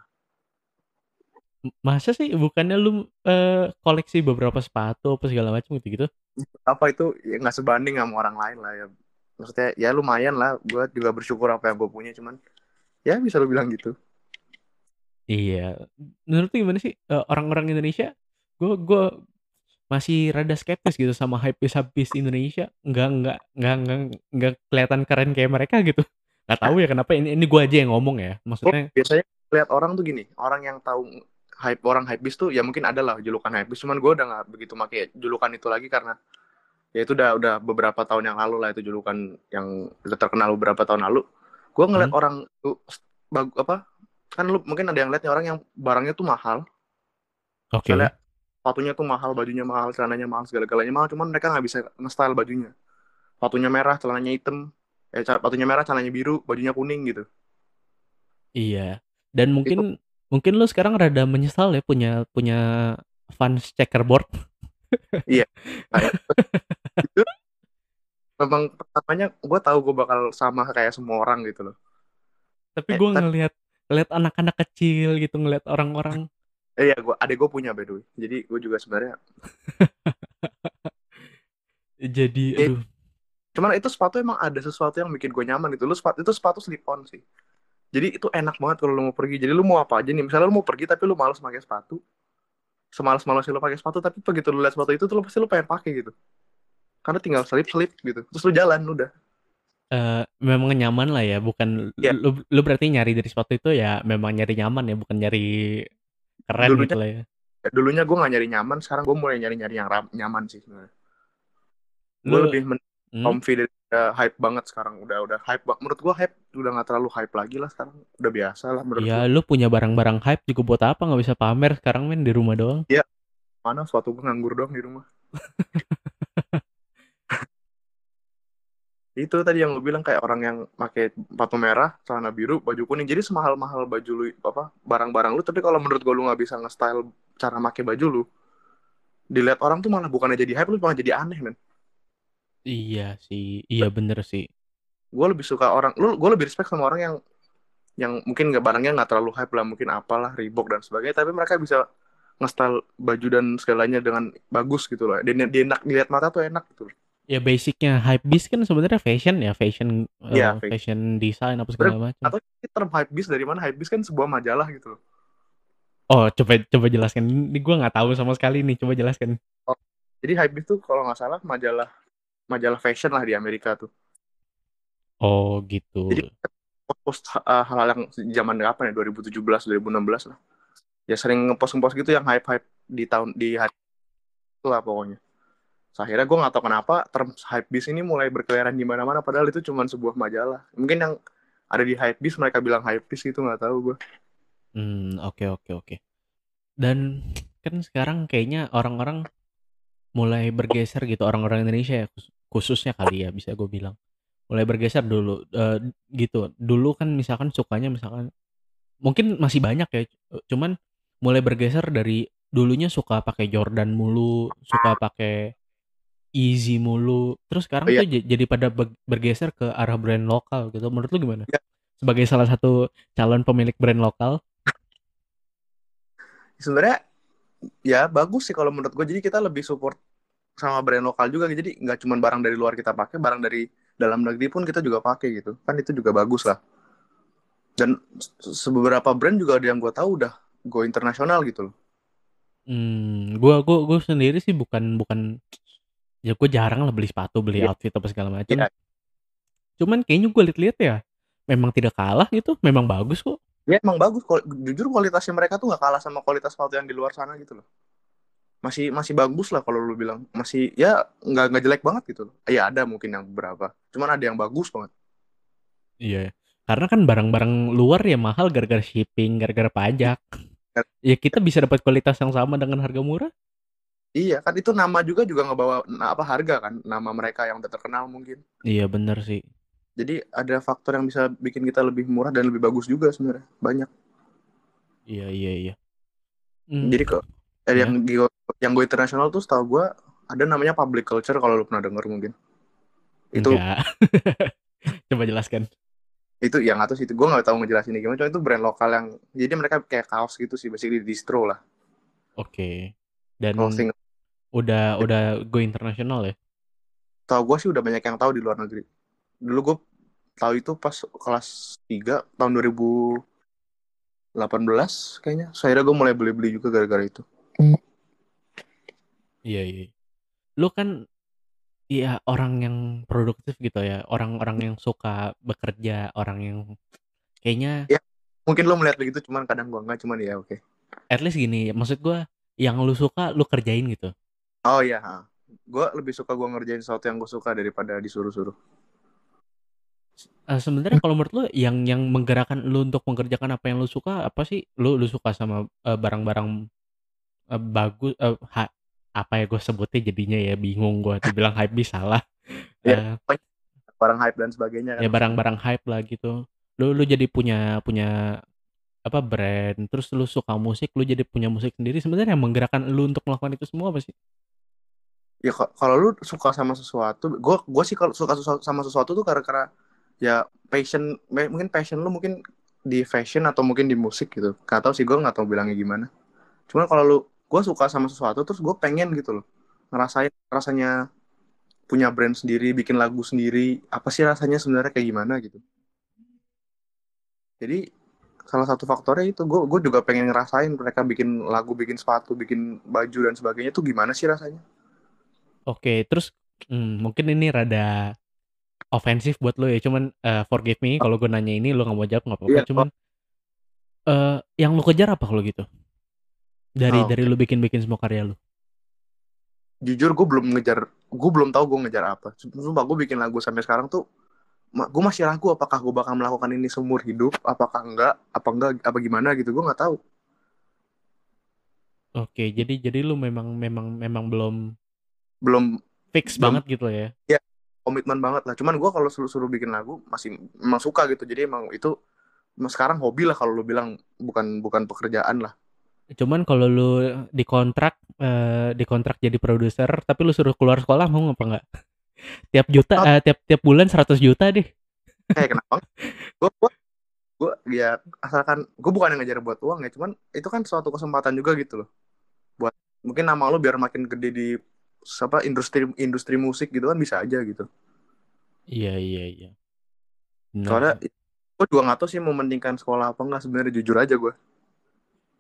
Masa sih bukannya lu eh, koleksi beberapa sepatu apa segala macam gitu-gitu? Apa itu ya nggak sebanding sama orang lain lah ya. Maksudnya ya lumayan lah. Gue juga bersyukur apa yang gue punya cuman ya bisa lu bilang gitu. Iya. Menurut lu gimana sih eh, orang-orang Indonesia? Gue gue masih rada skeptis gitu sama hype habis Indonesia. Nggak nggak nggak nggak nggak kelihatan keren kayak mereka gitu. Nggak tahu ya kenapa ini ini gue aja yang ngomong ya. Maksudnya biasanya lihat orang tuh gini orang yang tahu hype orang hype tuh ya mungkin ada lah julukan hype cuman gue udah nggak begitu pakai julukan itu lagi karena ya itu udah udah beberapa tahun yang lalu lah itu julukan yang udah terkenal beberapa tahun lalu. Gue ngeliat Hmm. orang tuh bag, apa? Kan lu mungkin ada yang lihat nih orang yang barangnya tuh mahal. Oke. Misalnya sepatunya tuh mahal bajunya mahal celananya mahal segala-galanya mahal. Cuman mereka nggak bisa nge-style bajunya. Sepatunya merah celananya hitam. Eh sepatunya merah celananya biru bajunya kuning gitu. Iya. Dan itu. mungkin mungkin lu sekarang rada menyesal ya punya punya fans checkerboard. Iya. Itu memang pertamanya gue tahu gue bakal sama kayak semua orang gitu loh. Tapi eh gue tapi ngelihat ngelihat anak-anak kecil gitu ngelihat orang-orang eh, iya gue adek gue punya by the way. Jadi gue juga sebenarnya jadi eh, aduh. Cuman itu sepatu emang ada sesuatu yang bikin gue nyaman gitu. Lu sepatu itu sepatu slip on sih. Jadi itu enak banget kalau lu mau pergi. Jadi lu mau apa aja nih? Misalnya lu mau pergi tapi lu malas pakai sepatu. Semalas malasnya lu pakai sepatu tapi begitu lu lihat sepatu itu tuh lu pasti lu pengen pakai gitu. Karena tinggal slip slip gitu. Terus lu jalan udah. Eh, memang nyaman lah ya. Bukan ya lu lu berarti nyari dari sepatu itu ya memang nyari nyaman ya. Bukan nyari keren gitu dulunya lah ya. dulunya gue nggak nyari nyaman sekarang gue mulai nyari nyari yang ram- nyaman sih sebenarnya. Gue lebih men hmm? comfy daripada hype banget sekarang udah udah hype menurut gue hype udah nggak terlalu hype lagi lah sekarang udah biasa lah menurut gue ya lu punya barang-barang hype juga buat apa? Nggak bisa pamer sekarang men di rumah doang. Ya mana suatu gue nganggur doang di rumah itu tadi yang lu bilang kayak orang yang pakai sepatu merah celana biru baju kuning jadi semahal mahal baju lu apa barang-barang lu tapi kalau menurut gue lu nggak bisa nge-style cara pakai baju lu dilihat orang tuh malah bukannya jadi hype lu malah jadi aneh men iya sih iya bener sih gue lebih suka orang lu gue lebih respect sama orang yang yang mungkin nggak barangnya nggak terlalu hype lah mungkin apalah Reebok dan sebagainya tapi mereka bisa nge-style baju dan segalanya dengan bagus gitu loh dia, dia enak dilihat mata tuh enak gitu loh. Ya basicnya hype beast kan sebenarnya fashion ya fashion eh, Iya, fashion. fashion design apa segala macam. atau term hype beast dari mana? Hype beast kan sebuah majalah gitu oh coba coba jelaskan. Ini gue nggak tahu sama sekali nih coba jelaskan. Oh, jadi hype beast tuh kalau nggak salah majalah majalah fashion lah di Amerika tuh. Oh gitu. Jadi post uh, hal-hal yang zaman kapan ya? 2017 2016 lah. Ya sering ngepost ngepost gitu yang hype hype di tahun di hari itu lah pokoknya So, akhirnya gue gak tau kenapa term hypebeast ini mulai berkeliaran di mana-mana padahal itu cuma sebuah majalah. Mungkin yang ada di hypebeast mereka bilang hypebeast gitu nggak tahu gue Hmm, oke oke oke. Dan kan sekarang kayaknya orang-orang mulai bergeser gitu orang-orang Indonesia ya khus- khususnya kali ya bisa gue bilang. Mulai bergeser dulu eh, gitu. Dulu kan misalkan sukanya misalkan mungkin masih banyak ya cuman mulai bergeser dari dulunya suka pakai Jordan mulu suka pakai Easy mulu. Terus oh, sekarang iya. tuh jadi pada be- bergeser ke arah brand lokal gitu. Menurut lu gimana? Ya. sebagai salah satu calon pemilik brand lokal? Sebenarnya ya bagus sih kalau menurut gue jadi kita lebih support sama brand lokal juga jadi nggak cuma barang dari luar kita pakai barang dari dalam negeri pun kita juga pakai gitu. Kan itu juga bagus lah. Dan beberapa brand juga ada yang gue tahu udah go internasional gitu loh. Hmm, gua gua gua sendiri sih bukan bukan ya gue jarang lah beli sepatu, beli Iya. outfit apa segala macam. Iya. Cuman kayaknya gue liat-liat ya memang tidak kalah gitu, memang bagus kok. ya emang bagus jujur kualitasnya mereka tuh nggak kalah sama kualitas sepatu yang di luar sana gitu loh masih masih bagus lah kalau lu bilang masih ya nggak nggak jelek banget gitu loh ya ada mungkin yang beberapa cuman ada yang bagus banget Iya. Karena kan barang-barang luar ya mahal gara-gara shipping, gara-gara pajak. Ya kita bisa dapat kualitas yang sama dengan harga murah. Iya kan itu nama juga juga ngebawa apa harga kan nama mereka yang udah terkenal mungkin Iya bener sih. jadi ada faktor yang bisa bikin kita lebih murah dan lebih bagus juga sebenarnya banyak Iya iya iya. Hmm, jadi kok eh, Ya. yang gue yang gue internasional tuh setahu gue ada namanya public culture kalau lu pernah denger mungkin itu. Coba jelaskan. itu yang atau itu gue nggak tahu ngejelasin gimana cuma itu brand lokal yang jadi mereka kayak kaos gitu sih basically distro lah Oke. Dan clothing udah udah go internasional ya. tau gue sih udah banyak yang tahu di luar negeri. Dulu gue tahu itu pas kelas 3 tahun 2018 kayaknya. So, akhirnya gue mulai beli-beli juga gara-gara itu. Iya iya. Lu kan ya orang yang produktif gitu ya, orang-orang yang suka bekerja, orang yang kayaknya mungkin lo melihat begitu cuman kadang gue nggak cuman ya oke. At least gini, maksud gua yang lu suka lu kerjain gitu. Oh iya gue lebih suka gue ngerjain sesuatu yang gue suka daripada disuruh-suruh Eh, sebenarnya kalau menurut lu yang yang menggerakkan lu untuk mengerjakan apa yang lu suka apa sih? Lu lu suka sama eh, barang-barang eh, bagus ha- apa ya gue sebutnya jadinya ya bingung gua dibilang hype bisa salah. Iya. Eh, barang hype dan sebagainya kan ya barang-barang hype lah gitu. Lu lu jadi punya punya apa brand, terus lu suka musik, lu jadi punya musik sendiri. Sebenarnya yang menggerakkan lu untuk melakukan itu semua apa sih? Ya ka- kalau lu suka sama sesuatu gue gue sih kalau suka sama sesuatu tuh karena karena ya passion mungkin passion lu mungkin di fashion atau mungkin di musik gitu. Nggak tahu sih gue nggak tahu bilangnya gimana. Cuman kalau lu gue suka sama sesuatu terus gue pengen gitu loh. Ngerasain rasanya punya brand sendiri bikin lagu sendiri apa sih rasanya sebenarnya kayak gimana gitu. Jadi salah satu faktornya itu gue gue juga pengen ngerasain mereka bikin lagu bikin sepatu bikin baju dan sebagainya tuh gimana sih rasanya Oke, terus hmm, mungkin ini rada ofensif buat lo ya. Cuman eh, forgive me kalau gue nanya ini lo nggak mau jawab nggak apa-apa. Iya, Cuman eh yang lo kejar apa kalau gitu? Dari Oh. dari lo bikin-bikin semua karya lo. jujur gue belum ngejar gue belum tahu gue ngejar apa sumpah gue bikin lagu sampai sekarang tuh gue masih ragu apakah gue bakal melakukan ini seumur hidup apakah enggak apa enggak apa gimana gitu gue nggak tahu Oke, jadi jadi lo memang memang memang belum belum fix Belum. banget gitu ya. komitmen banget lah cuman gue kalau suruh suruh bikin lagu masih emang suka gitu jadi emang itu sekarang hobi lah kalau lu bilang bukan bukan pekerjaan lah Cuman kalau lu dikontrak eh dikontrak jadi produser tapi lu suruh keluar sekolah mau apa enggak? tiap juta eh, tiap tiap bulan 100 juta deh. kayak kenapa gue gue gue ya asalkan gue bukan yang ngejar buat uang ya cuman itu kan suatu kesempatan juga gitu loh buat mungkin nama lo biar makin gede di apa industri industri musik gitu kan bisa aja gitu. Iya iya iya. Benar. Soalnya gue juga nggak tahu sih mau mendingkan sekolah apa enggak sebenarnya jujur aja gue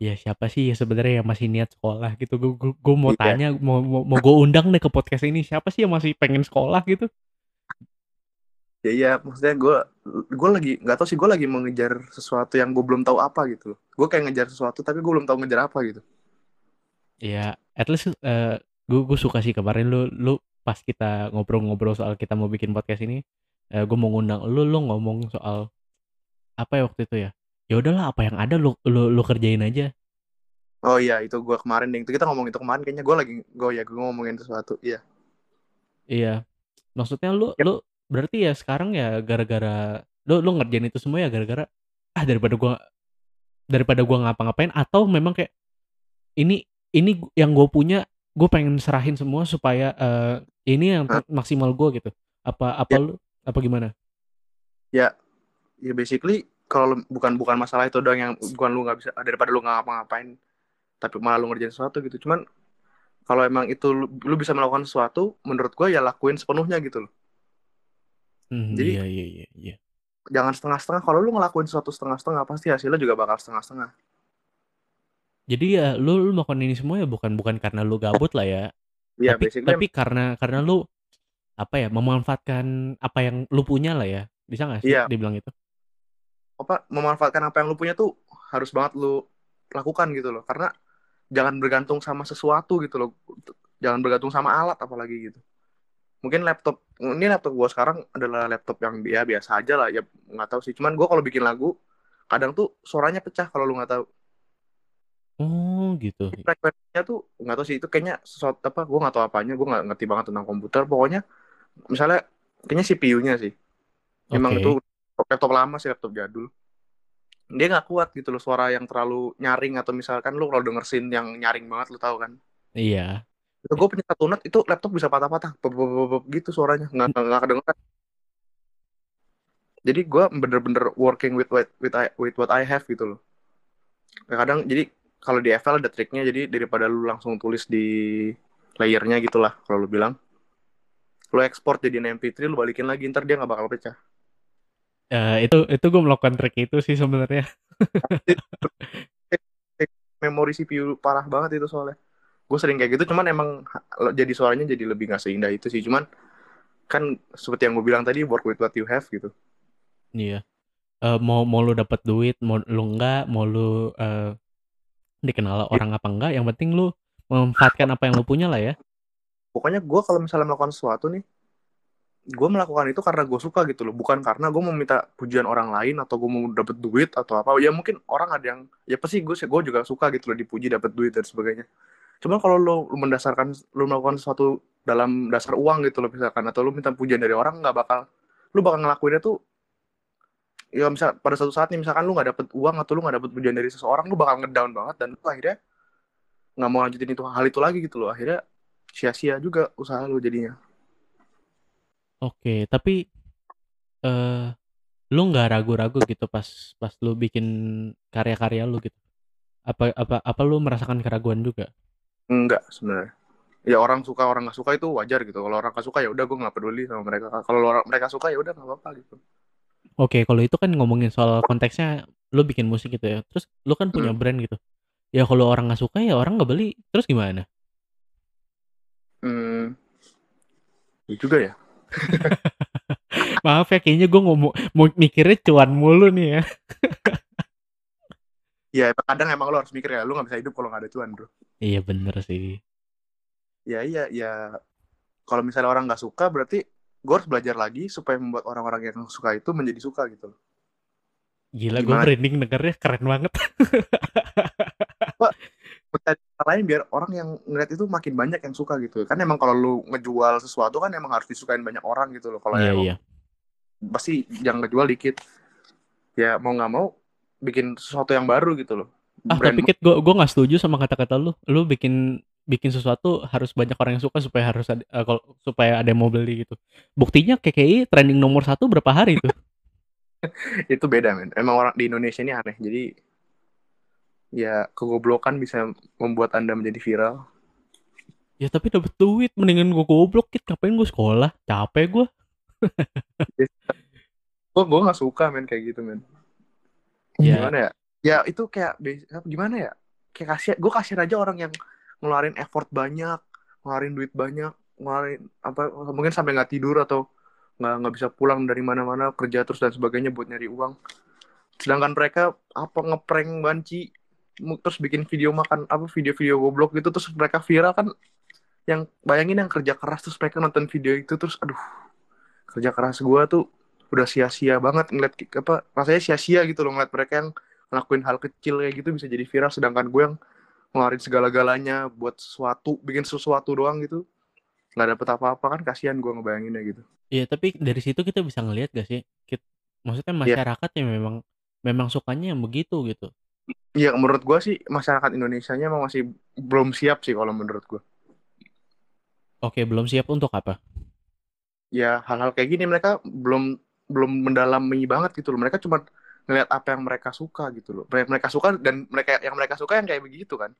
ya siapa sih ya sebenarnya yang masih niat sekolah gitu? Gue gue mau Iya. tanya mau mau, mau gue undang deh ke podcast ini siapa sih yang masih pengen sekolah gitu? Ya iya maksudnya gue gue lagi nggak tahu sih gue lagi mengejar sesuatu yang gue belum tahu apa gitu. Gue kayak ngejar sesuatu tapi gue belum tahu ngejar apa gitu. Iya, at least eh gue gue suka sih kemarin lu lu pas kita ngobrol-ngobrol soal kita mau bikin podcast ini, eh, gue mau ngundang lu lu ngomong soal apa ya waktu itu ya? Ya udahlah apa yang ada lu lu lu kerjain aja. oh iya itu gue kemarin deh itu kita ngomong itu kemarin kayaknya gue lagi gue ya gue ngomongin sesuatu iya Iya. Maksudnya lu Yap. lu berarti ya sekarang ya gara-gara lu lu ngerjain itu semua ya gara-gara ah daripada gua daripada gua ngapa-ngapain atau memang kayak ini ini yang gue punya gue pengen serahin semua supaya eh, ini yang Hah? maksimal gue gitu. Apa apa ya lu apa gimana? ya ya basically kalau bukan bukan masalah itu doang yang bukan lu nggak bisa daripada lu nggak ngapa-ngapain tapi malah lu ngerjain sesuatu gitu cuman kalau emang itu lu, lu bisa melakukan sesuatu menurut gue ya lakuin sepenuhnya gitu loh Hmm, jadi iya iya iya iya. jangan setengah-setengah kalau lu ngelakuin sesuatu setengah-setengah pasti hasilnya juga bakal setengah-setengah Jadi ya lu lu melakukan ini semua ya bukan bukan karena lu gabut lah ya. ya Tapi basically tapi karena karena lu apa ya memanfaatkan apa yang lu punya lah ya. Bisa gak sih iya dibilang itu? apa memanfaatkan apa yang lu punya tuh harus banget lu lakukan gitu loh karena jangan bergantung sama sesuatu gitu loh jangan bergantung sama alat apalagi gitu mungkin laptop ini laptop gua sekarang adalah laptop yang ya biasa aja lah ya nggak tahu sih cuman gua kalau bikin lagu kadang tuh suaranya pecah kalau lu nggak tahu Oh gitu. frekuensinya tuh nggak tahu sih itu kayaknya sesuatu apa gua nggak tahu apanya gua nggak ngerti banget tentang komputer. Pokoknya misalnya kayaknya CPU-nya sih. Emang Oke. itu laptop lama sih laptop jadul. Dia nggak kuat gitu loh suara yang terlalu nyaring atau misalkan lu kalau denger scene yang nyaring banget lu tahu kan? Iya. itu gue punya satu note itu laptop bisa patah-patah gitu suaranya. Nggak nggak nggak kedengeran. Jadi gue bener-bener working with what with, I, with what I have gitu loh. Kadang jadi kalau di FL ada triknya jadi daripada lu langsung tulis di layernya gitulah kalau lu bilang. Lu ekspor jadi MP3 lu balikin lagi ntar dia nggak bakal pecah. Eh, itu itu gue melakukan trik itu sih sebenarnya. memori CPU parah banget itu soalnya. Gue sering kayak gitu cuman emang jadi suaranya jadi lebih nggak seindah itu sih. Cuman kan seperti yang gue bilang tadi work with what you have gitu. Iya. Eh, mau mau lu dapat duit, mau lu enggak, mau lu eh, dikenal orang apa enggak, yang penting lu memanfaatkan apa yang lu punya lah ya. pokoknya gue kalau misalnya melakukan sesuatu nih gue melakukan itu karena gue suka gitu loh bukan karena gue mau minta pujian orang lain atau gue mau dapet duit atau apa. Ya mungkin orang ada yang ya pasti gue gue juga suka gitu loh dipuji dapet duit dan sebagainya. Cuman kalau lo, lo mendasarkan lo melakukan sesuatu dalam dasar uang gitu loh misalkan atau lo minta pujian dari orang nggak bakal lo bakal ngelakuinnya tuh ya misal pada suatu saat nih misalkan lu nggak dapet uang atau lu nggak dapet pujian dari seseorang lu bakal ngedown banget dan lu akhirnya nggak mau lanjutin itu hal itu lagi gitu loh. Akhirnya sia-sia juga usaha lu jadinya. Oke, tapi eh lu nggak ragu-ragu gitu pas pas lu bikin karya-karya lu gitu. Apa apa apa lu merasakan keraguan juga? enggak sebenarnya. Ya orang suka orang nggak suka itu wajar gitu. Kalau orang nggak suka ya udah gue nggak peduli sama mereka. Kalau orang mereka suka ya udah nggak apa-apa gitu Oke, kalau itu kan ngomongin soal konteksnya lu bikin musik gitu ya. Terus lu kan punya Hmm. brand gitu. Ya kalau orang nggak suka ya orang nggak beli. Terus gimana? hmm, itu juga ya Maaf ya kayaknya gue ngomong mau mikirnya cuan mulu nih ya. ya kadang emang lo harus mikir ya lu nggak bisa hidup kalau nggak ada cuan bro Iya bener sih. ya iya ya kalau misalnya orang nggak suka berarti gue harus belajar lagi supaya membuat orang-orang yang suka itu menjadi suka gitu loh Gila gue merinding dengernya keren banget. Cara lain biar orang yang ngeliat itu makin banyak yang suka gitu kan emang kalau lu ngejual sesuatu kan emang harus disukain banyak orang gitu loh kalau Iya emang iya. pasti jangan ngejual dikit ya mau nggak mau bikin sesuatu yang baru gitu loh Ah Brand- tapi kit gue gue nggak setuju sama kata-kata lu. Lu bikin bikin sesuatu harus banyak orang yang suka supaya harus ada, eh, kalau supaya ada yang mau beli gitu. Buktinya KKI trending nomor satu berapa hari tuh? itu beda men. Emang orang di Indonesia ini aneh. Jadi ya kegoblokan bisa membuat anda menjadi viral. Ya tapi dapet duit. Mendingan gue goblok kit. Ngapain gue sekolah? Capek gue. gue gue nggak suka men kayak gitu men. Ya. gimana ya? Ya itu kayak gimana ya? Kayak kasihan gue kasihan aja orang yang ngeluarin effort banyak ngeluarin duit banyak ngeluarin apa mungkin sampai nggak tidur atau nggak nggak bisa pulang dari mana-mana kerja terus dan sebagainya buat nyari uang. Sedangkan mereka apa ngeprank banci terus bikin video makan apa video-video goblok gitu terus mereka viral kan yang bayangin yang kerja keras terus mereka nonton video itu terus aduh kerja keras gue tuh udah sia-sia banget ngeliat apa rasanya sia-sia gitu loh ngeliat mereka yang ngelakuin hal kecil kayak gitu bisa jadi viral sedangkan gue yang ngeluarin segala-galanya buat sesuatu bikin sesuatu doang gitu nggak dapet apa-apa kan kasihan gue ngebayanginnya gitu iya tapi dari situ kita bisa ngelihat gak sih kita, maksudnya iya. masyarakat yeah. yang memang memang sukanya yang begitu gitu Iya menurut gue sih masyarakat Indonesia nya emang masih belum siap sih kalau menurut gue. Oke belum siap untuk apa? Ya hal-hal kayak gini mereka belum belum mendalami banget gitu loh. Mereka cuma ngeliat apa yang mereka suka gitu loh. Mereka suka dan mereka yang mereka suka yang kayak begitu kan.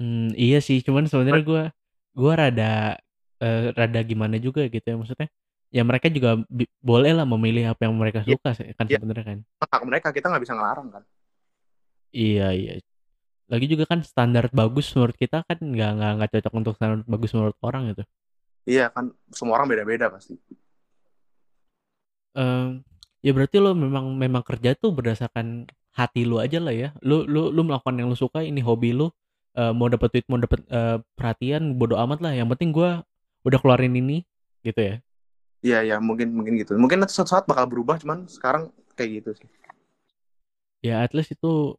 Hmm, iya sih, cuman sebenarnya gue gue rada uh, rada gimana juga gitu ya maksudnya. Ya mereka juga boleh lah memilih apa yang mereka iya. suka ya, kan ya. sebenarnya kan. Hak mereka kita nggak bisa ngelarang kan. Iya iya. Lagi juga kan standar bagus menurut kita kan nggak nggak nggak cocok untuk standar bagus menurut orang gitu. Iya kan semua orang beda-beda pasti. Um, ya berarti lo memang memang kerja tuh berdasarkan hati lu aja lah ya. Lu lu lu melakukan yang lu suka ini hobi lu. Uh, mau dapat duit mau dapat uh, perhatian bodo amat lah. Yang penting gue udah keluarin ini gitu ya. Iya ya mungkin mungkin gitu. Mungkin suatu saat bakal berubah cuman sekarang kayak gitu sih. Ya at least itu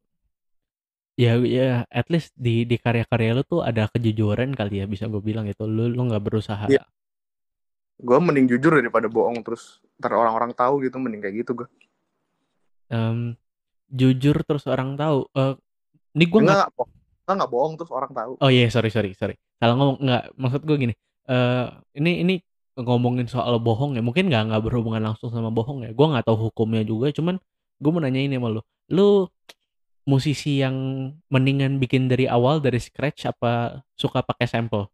Ya ya, at least di di karya-karya lu tuh ada kejujuran kali ya bisa gue bilang itu. Lu lu nggak berusaha. Iya. Gue mending jujur daripada bohong terus ntar orang-orang tahu gitu mending kayak gitu gue. Um, jujur terus orang tahu. Uh, ini gue nggak nggak nggak bohong terus orang tahu. Oh iya yeah, sorry sorry sorry. Kalau ngomong nggak maksud gue gini. Uh, ini ini ngomongin soal bohong ya mungkin nggak nggak berhubungan langsung sama bohong ya. Gue nggak tahu hukumnya juga. Cuman gue mau nanya ini sama lu. Lu musisi yang mendingan bikin dari awal dari scratch apa suka pakai sampel?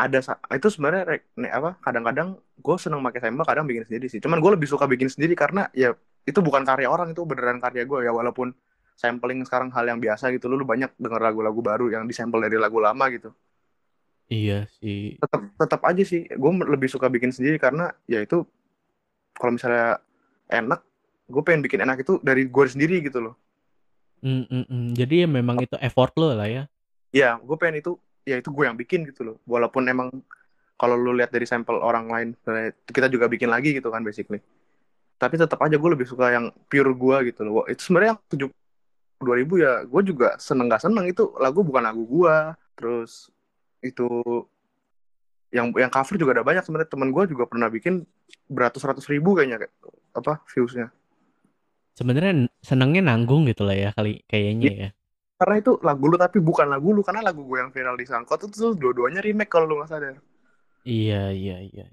Ada itu sebenarnya apa kadang-kadang gue seneng pakai sampel kadang bikin sendiri sih. Cuman gue lebih suka bikin sendiri karena ya itu bukan karya orang itu beneran karya gue ya walaupun sampling sekarang hal yang biasa gitu lu, lu banyak denger lagu-lagu baru yang disampel dari lagu lama gitu. Iya sih. Tetap tetap aja sih gue lebih suka bikin sendiri karena ya itu kalau misalnya enak gue pengen bikin enak itu dari gue sendiri gitu loh mm, mm, jadi ya memang itu effort lo lah ya ya gue pengen itu ya itu gue yang bikin gitu loh. Walaupun emang kalau lu lihat dari sampel orang lain kita juga bikin lagi gitu kan basically. Tapi tetap aja gue lebih suka yang pure gue gitu loh. Itu sebenarnya yang tujuh dua ribu ya gue juga seneng gak seneng. Itu lagu bukan lagu gue. Terus itu yang yang cover juga ada banyak sebenarnya. Teman gue juga pernah bikin beratus-ratus ribu kayaknya apa viewsnya. Sebenarnya senangnya nanggung gitu lah ya kali kayaknya ya. Ya. Karena itu lagu lu tapi bukan lagu lu karena lagu gue yang viral di Sangkot itu tuh dua-duanya remake kalau lu nggak sadar. Iya iya iya.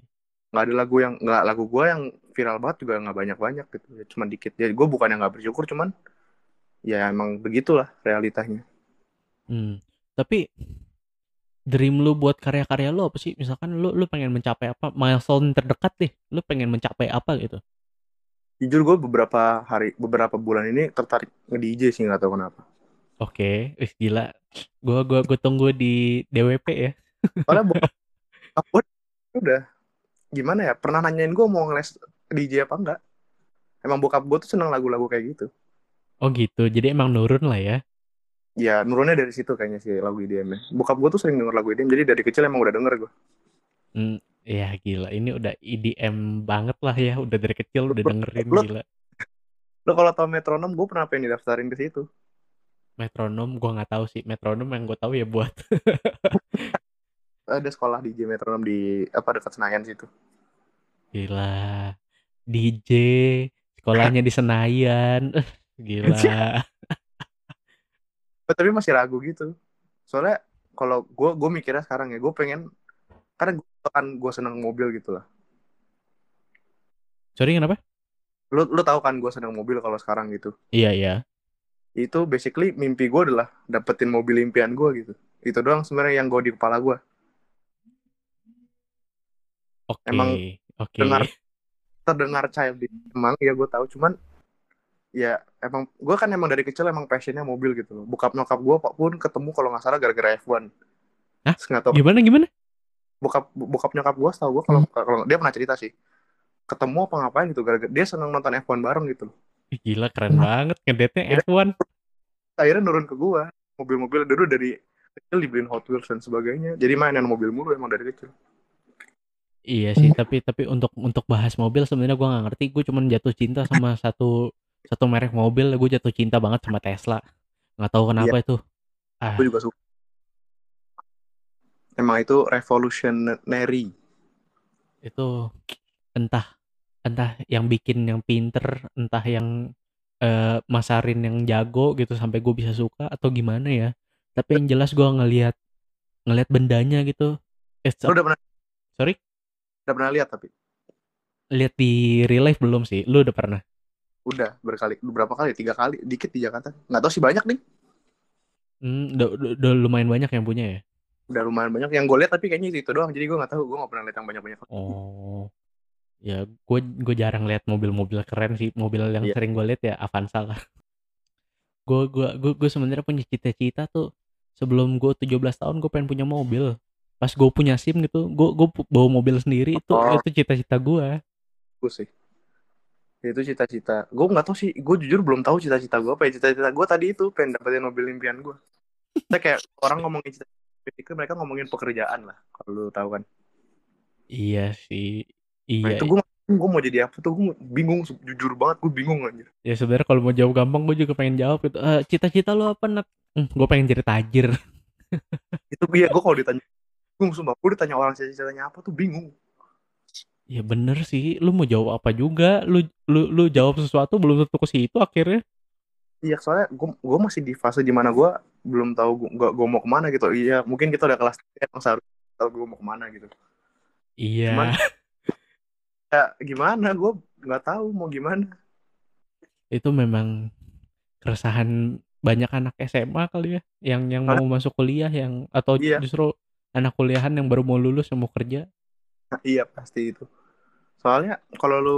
Nggak ada lagu yang nggak lagu gue yang viral banget juga nggak banyak-banyak gitu ya cuma dikit. Jadi gue bukan yang nggak bersyukur cuman ya emang begitulah realitanya. Hmm. Tapi dream lu buat karya-karya lu apa sih? Misalkan lu lu pengen mencapai apa? Milestone terdekat deh. Lu pengen mencapai apa gitu? jujur gue beberapa hari beberapa bulan ini tertarik nge DJ sih nggak tahu kenapa oke okay. Wih, gila. Gue gua gue tunggu di DWP ya. Soalnya bokap udah gimana ya pernah nanyain gue mau ngeles DJ apa enggak? Emang bokap gue tuh seneng lagu-lagu kayak gitu. Oh gitu. Jadi emang nurun lah ya? Ya nurunnya dari situ kayaknya sih lagu IDM nya bokap gue tuh sering denger lagu IDM jadi dari kecil emang udah denger gue hmm, Ya gila, ini udah EDM banget lah ya, udah dari kecil udah dengerin lo, gila. Lo kalau tau metronom, gue pernah pengen daftarin ke situ. Metronom, gue nggak tahu sih. Metronom yang gue tahu ya buat. Ada sekolah DJ metronom di apa dekat Senayan situ. Gila, DJ sekolahnya di Senayan, gila. Tapi masih ragu gitu. Soalnya kalau gue gue mikirnya sekarang ya, gue pengen karena gue kan gue seneng mobil gitu lah sorry kenapa lu lu tahu kan gue seneng mobil kalau sekarang gitu iya iya itu basically mimpi gue adalah dapetin mobil impian gue gitu. Itu doang sebenarnya yang gue di kepala gue okay. emang okay. dengar terdengar child emang ya gue tahu. Cuman ya emang gue kan emang dari kecil emang passionnya mobil gitu loh. Bokap nyokap gue pun ketemu kalau nggak salah gara-gara F1 Hah? Gimana gimana? bokap bokap nyokap gue tau gue kalau kalau dia pernah cerita sih. Ketemu apa ngapain gitu gara-gara dia seneng nonton F1 bareng gitu loh Gila keren banget ngedate-nya F1. akhirnya nurun ke gue mobil-mobil dulu dari kecil dibeliin Hot Wheels dan sebagainya jadi mainan mobil mulu emang dari kecil Iya sih, tapi tapi untuk untuk bahas mobil sebenarnya gua nggak ngerti. Gue cuman jatuh cinta sama satu satu merek mobil. Gue jatuh cinta banget sama Tesla. Nggak tahu kenapa itu. Ah, gue juga suka emang itu revolutionary itu entah entah yang bikin yang pinter, entah yang eh, masarin yang jago gitu sampai gue bisa suka atau gimana ya. Tapi yang jelas gua ngelihat ngelihat bendanya gitu. Eh, lu udah pernah sorry, udah pernah lihat tapi? Lihat di real life belum sih? Lu udah pernah? udah berkali beberapa kali? Tiga kali? Dikit di Jakarta. Nggak tahu sih banyak nih. Hmm, udah, udah- udah lumayan banyak yang punya ya. udah lumayan banyak. Yang gue lihat tapi kayaknya itu, itu doang. Jadi gue nggak tahu. Gue nggak pernah lihat yang banyak banyak Oh, ya gue gue jarang lihat mobil-mobil keren sih. Mobil yang Iya. sering gue lihat ya Avanza lah. Gue gue gue gue sebenarnya punya cita-cita tuh sebelum gue 17 tahun gue pengen punya mobil. Pas gue punya SIM gitu, gue gue bawa mobil sendiri itu Oh. itu cita-cita gue. gue sih itu cita-cita gue nggak tahu sih gue jujur belum tahu cita-cita gue apa ya cita-cita gue tadi itu pengen dapetin mobil impian gue saya kayak orang ngomongin cita pikir mereka ngomongin pekerjaan lah kalau lu tahu kan Iya sih. Nah Iya. itu gue gue mau jadi apa tuh gue bingung jujur banget gue bingung anjir Ya sebenarnya kalau mau jawab gampang gue juga pengen jawab itu. Eh, cita-cita lo apa Nat? Hmm, gue pengen jadi tajir. itu iya gue kalau ditanya bingung sumpah gue ditanya orang cita-citanya apa tuh bingung Ya bener sih, lu mau jawab apa juga, lu lu lu jawab sesuatu belum tentu ke situ akhirnya. iya soalnya gue gue masih di fase di mana gue belum tahu gue gue mau ke mana gitu iya mungkin kita udah kelas tiga, emang seharusnya tahu gue mau ke mana gitu Iya. Cuman- ya gimana gue nggak tahu mau gimana itu memang keresahan banyak anak SMA kali ya, yang yang mau masuk kuliah yang atau Iya. justru anak kuliahan yang baru mau lulus yang mau kerja. Nah, iya pasti itu. Soalnya kalau lu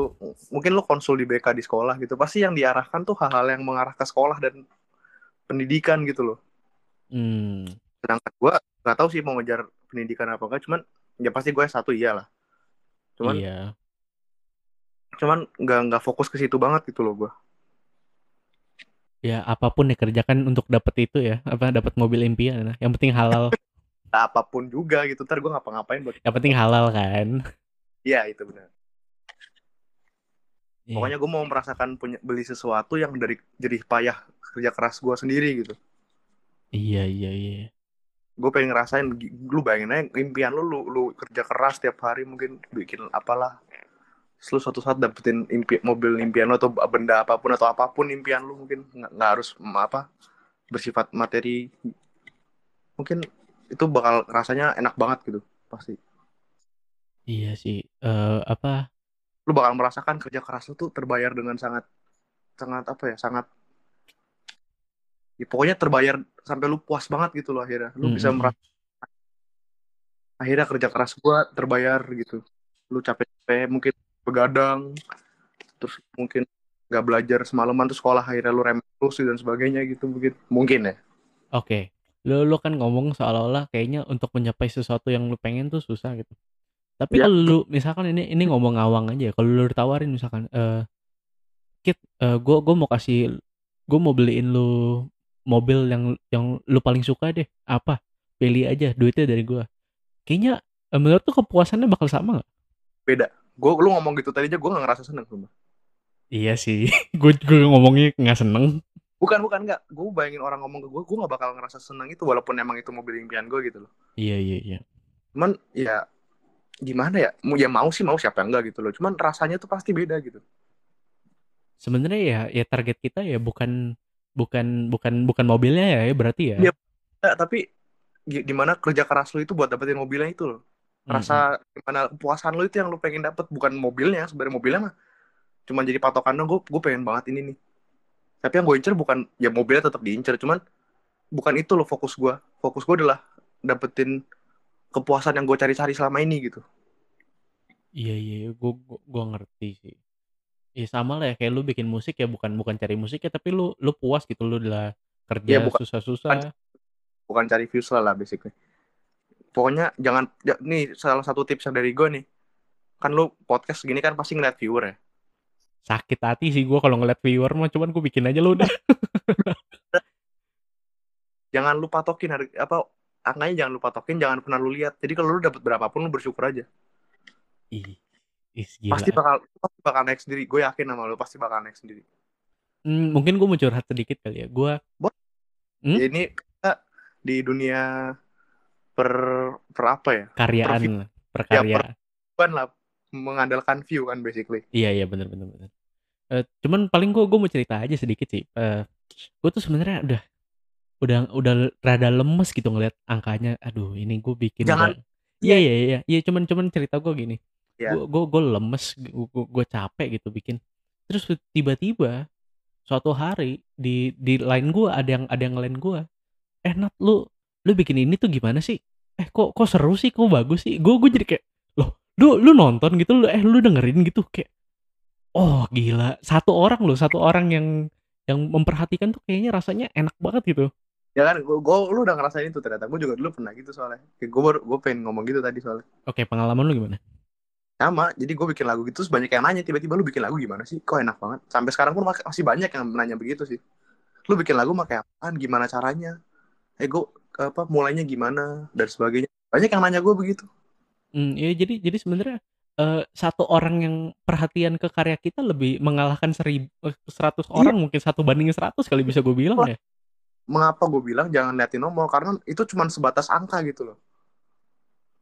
mungkin lu konsul di BK di sekolah gitu, pasti yang diarahkan tuh hal-hal yang mengarah ke sekolah dan pendidikan gitu loh. Hmm. Sedangkan gua nggak tahu sih mau ngejar pendidikan apa enggak, cuman ya pasti gue satu iyalah. Cuman iya. Cuman nggak nggak fokus ke situ banget gitu loh gua. Ya apa pun dikerjakan untuk dapet itu ya, apa dapat mobil impian. Yang penting halal. Nah, apa pun juga gitu, ntar gue ngapa-ngapain buat yang penting halal kan. Iya itu benar. Iya. Pokoknya gue mau merasakan punya beli sesuatu yang dari jerih payah kerja keras gua sendiri gitu. Iya iya iya. gue pengen ngerasain lu bayangin aja impian lu, lu lu kerja keras tiap hari mungkin bikin apalah lu suatu saat dapetin impi mobil impian lu atau benda apa pun atau apa pun impian lu mungkin nggak harus apa bersifat materi mungkin itu bakal rasanya enak banget gitu pasti Iya sih. Eh apa? lu bakal merasakan kerja keras lu tuh terbayar dengan sangat sangat apa ya sangat ya, pokoknya terbayar sampai lu puas banget gitu loh akhirnya lu Hmm, bisa merasa akhirnya kerja keras gua terbayar gitu lu capek-capek mungkin begadang terus mungkin nggak belajar semalaman tuh sekolah akhirnya lu terus dan sebagainya gitu mungkin mungkin ya Oke. Lu lu kan ngomong seolah-olah kayaknya untuk mencapai sesuatu yang lu pengen tuh susah gitu. Tapi Iya. kalau lu misalkan ini ini ngomong ngawang aja ya. Kalau lu ditawarin misalkan eh Kit, eh gua gua mau kasih gua mau beliin lu mobil yang yang lu paling suka deh. Apa? Pilih aja duitnya dari gua. Kayaknya eh, menurut tuh kepuasannya bakal sama gak? beda gua lu ngomong gitu tadi aja gua nggak ngerasa seneng sumpah. Iya sih. gue gue ngomongnya nggak seneng. bukan bukan nggak gue bayangin orang ngomong ke gue gue nggak bakal ngerasa seneng itu walaupun emang itu mobil impian gue gitu loh Iya iya iya. cuman ya gimana ya mau ya mau sih mau siapa yang enggak gitu loh cuman rasanya tuh pasti beda gitu Sebenarnya ya ya target kita ya bukan bukan bukan bukan mobilnya ya, ya berarti ya. Iya. Tapi gi- gimana kerja keras lu itu buat dapetin mobilnya itu loh Rasa gimana kepuasan lu itu yang lu pengen dapet bukan mobilnya. Sebenarnya mobilnya mah cuma jadi patokan gue gue pengen banget ini nih. Tapi yang gue incer bukan ya mobilnya tetap diincer. Cuman bukan itu loh fokus gue fokus gue adalah dapetin kepuasan yang gue cari-cari selama ini gitu. Iya iya, gue gua ngerti sih. Ya sama lah ya kayak lu bikin musik ya bukan bukan cari musik ya tapi lu lu puas gitu. Lu udah kerja Iya, bukan- susah-susah. bukan cari views lah lah basically pokoknya jangan ya, nih salah satu tips yang dari gue nih. Kan lu podcast gini kan pasti ngeliat viewer ya. Sakit hati sih gue kalau ngeliat viewer mah cuman gue bikin aja lu udah jangan lu patokin harga apa angkanya jangan lu patokin jangan pernah lu lihat. Jadi kalau lu dapat berapapun lu bersyukur aja. Ih gila. Pasti bakal pasti bakal naik sendiri. Gue yakin sama lu pasti bakal naik sendiri. Hmm, mungkin gue mau curhat sedikit kali ya. Gue Hmm? Ya, ini di dunia per per apa ya karyaan Perfil- lah, perkarya kan lah mengandalkan view kan basically Iya iya bener bener bener. Eh, cuman paling gue gue mau cerita aja sedikit sih. Eh, gue tuh sebenarnya udah udah udah rada lemes gitu ngeliat angkanya. Aduh ini gue bikin Jangan- udah- Iya iya iya iya cuman cuman cerita gue gini. Iya. Gue gue gue lemes gue gue capek gitu bikin. Terus tiba-tiba suatu hari di di line gue ada yang ada yang line gue. Eh Nat lu lu bikin ini tuh gimana sih? Eh kok kok seru sih? Kok bagus sih? Gue gue jadi kayak loh lu lu nonton gitu lu eh lu dengerin gitu. Kayak oh gila. Satu orang loh satu orang yang yang memperhatikan tuh kayaknya rasanya enak banget gitu. Ya kan gue lu udah ngerasain itu ternyata. Gue juga dulu pernah gitu soalnya. Kayak gue baru gue pengen ngomong gitu tadi soalnya. Oke pengalaman lu gimana? Sama jadi gue bikin lagu gitu terus banyak yang nanya tiba-tiba lu bikin lagu gimana sih? Kok enak banget? Sampai sekarang pun masih banyak yang nanya begitu sih. Lu bikin lagu pakai apaan? Gimana caranya? Eh gue apa mulainya gimana dan sebagainya. Banyak yang nanya gue begitu. Hmm, ya jadi jadi sebenarnya eh, satu orang yang perhatian ke karya kita lebih mengalahkan seribu eh, seratus orang mungkin satu banding seratus kali bisa gue bilang ya. Mengapa gue bilang jangan liatin nomor? Karena itu cuma sebatas angka gitu loh.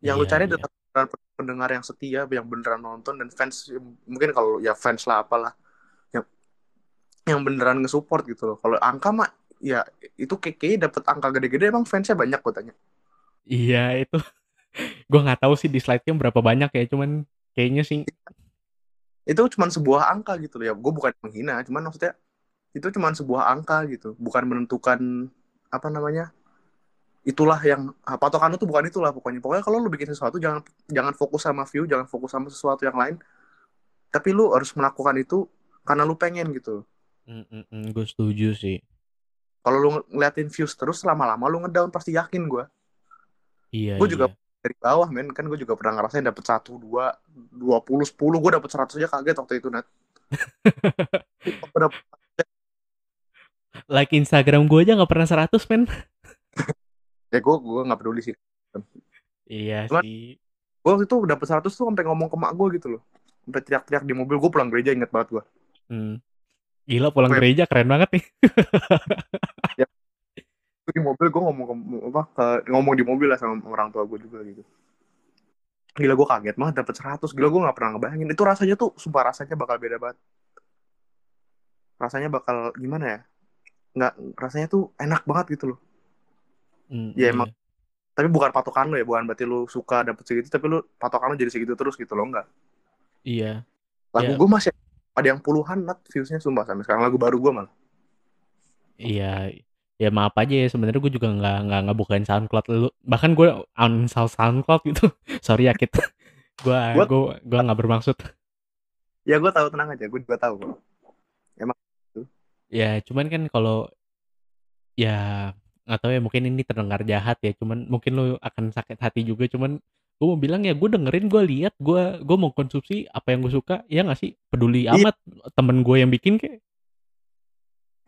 Yang lu Iya, cari iya. pendengar yang setia yang beneran nonton dan fans mungkin kalau ya fans lah apalah yang yang beneran nge-support gitu loh. Kalau angka mah ya itu kayaknya dapet angka gede-gede emang fansnya banyak gue tanya. Iya itu. Gue nggak tahu sih di slide-nya berapa banyak ya cuman kayaknya sih. Itu cuma sebuah angka gitu loh ya. Gue bukan menghina cuman maksudnya itu cuma sebuah angka gitu. Bukan menentukan apa namanya itulah yang ah, patokan tuh bukan itulah pokoknya. Pokoknya kalau lu bikin sesuatu jangan jangan fokus sama view jangan fokus sama sesuatu yang lain. Tapi lu harus melakukan itu karena lu pengen gitu. Gue setuju sih kalau lu ng- ngeliatin views terus lama-lama lu ngedown pasti yakin gue iya juga- iya. dari bawah men. Kan gue juga pernah ngerasain dapet satu dua dua puluh sepuluh. Gue dapet seratus aja kaget waktu itu net like Instagram gue aja nggak pernah 100 men. Ya gue gue nggak peduli sih. Iya Cuman- sih. gue waktu itu dapet 100 tuh sampai ngomong ke mak gue gitu loh. Sampai teriak-teriak di mobil gue pulang gereja inget banget gue Hmm. Gila pulang Web. gereja keren banget nih. di mobil gue ngomong ke, apa ke- ngomong di mobil lah sama orang tua gue juga gitu gila gue kaget banget dapet 100 gila gue nggak pernah ngebayangin itu rasanya tuh sumpah rasanya bakal beda banget rasanya bakal gimana ya nggak rasanya tuh enak banget gitu loh Hmm, Ya, iya. emang. tapi bukan patokan lo ya bukan berarti lu suka dapet segitu tapi lu patokan lu jadi segitu terus gitu loh enggak Iya. lagu Ya. gue masih ada yang puluhan nat viewsnya sumpah sampai sekarang lagu baru gue malah Iya. Ya maaf aja ya sebenarnya gue juga nggak nggak ngebukain SoundCloud lu. Bahkan gue uninstall SoundCloud gitu. Sorry ya kita. gue Gua- gue gue nggak bermaksud. ya gue tahu tenang aja gue juga tahu kok Ya cuman kan kalau ya nggak tahu ya mungkin ini terdengar jahat ya. Cuman mungkin lu akan sakit hati juga. Cuman gue mau bilang ya gue dengerin gue lihat gue gue mau konsumsi apa yang gue suka. Ya nggak sih? Peduli Iya. amat temen gue yang bikin kayak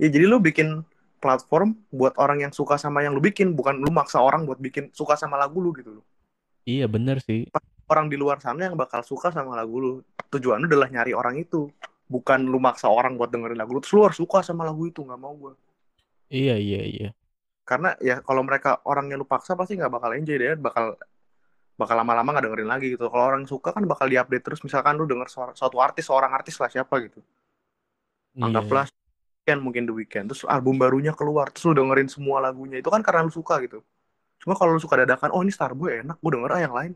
ya jadi lu bikin platform buat orang yang suka sama yang lu bikin bukan lu maksa orang buat bikin suka sama lagu lu gitu loh. Iya bener sih. Orang di luar sana yang bakal suka sama lagu lu tujuan lu adalah nyari orang itu. Bukan lu maksa orang buat dengerin lagu lu terus lu harus suka sama lagu itu nggak mau gue iya iya iya. Karena ya kalau mereka orang yang lu paksa pasti nggak bakal enjoy deh bakal bakal lama-lama nggak dengerin lagi gitu. Kalau orang suka kan bakal diupdate terus. Misalkan lu denger suara- suatu artis seorang artis lah siapa gitu. Iya, anggaplah weekend mungkin the weekend. Terus album barunya keluar terus lu dengerin semua lagunya. Itu kan karena lu suka gitu. Cuma kalau lu suka dadakan oh ini Starboy enak gue denger ah yang lain.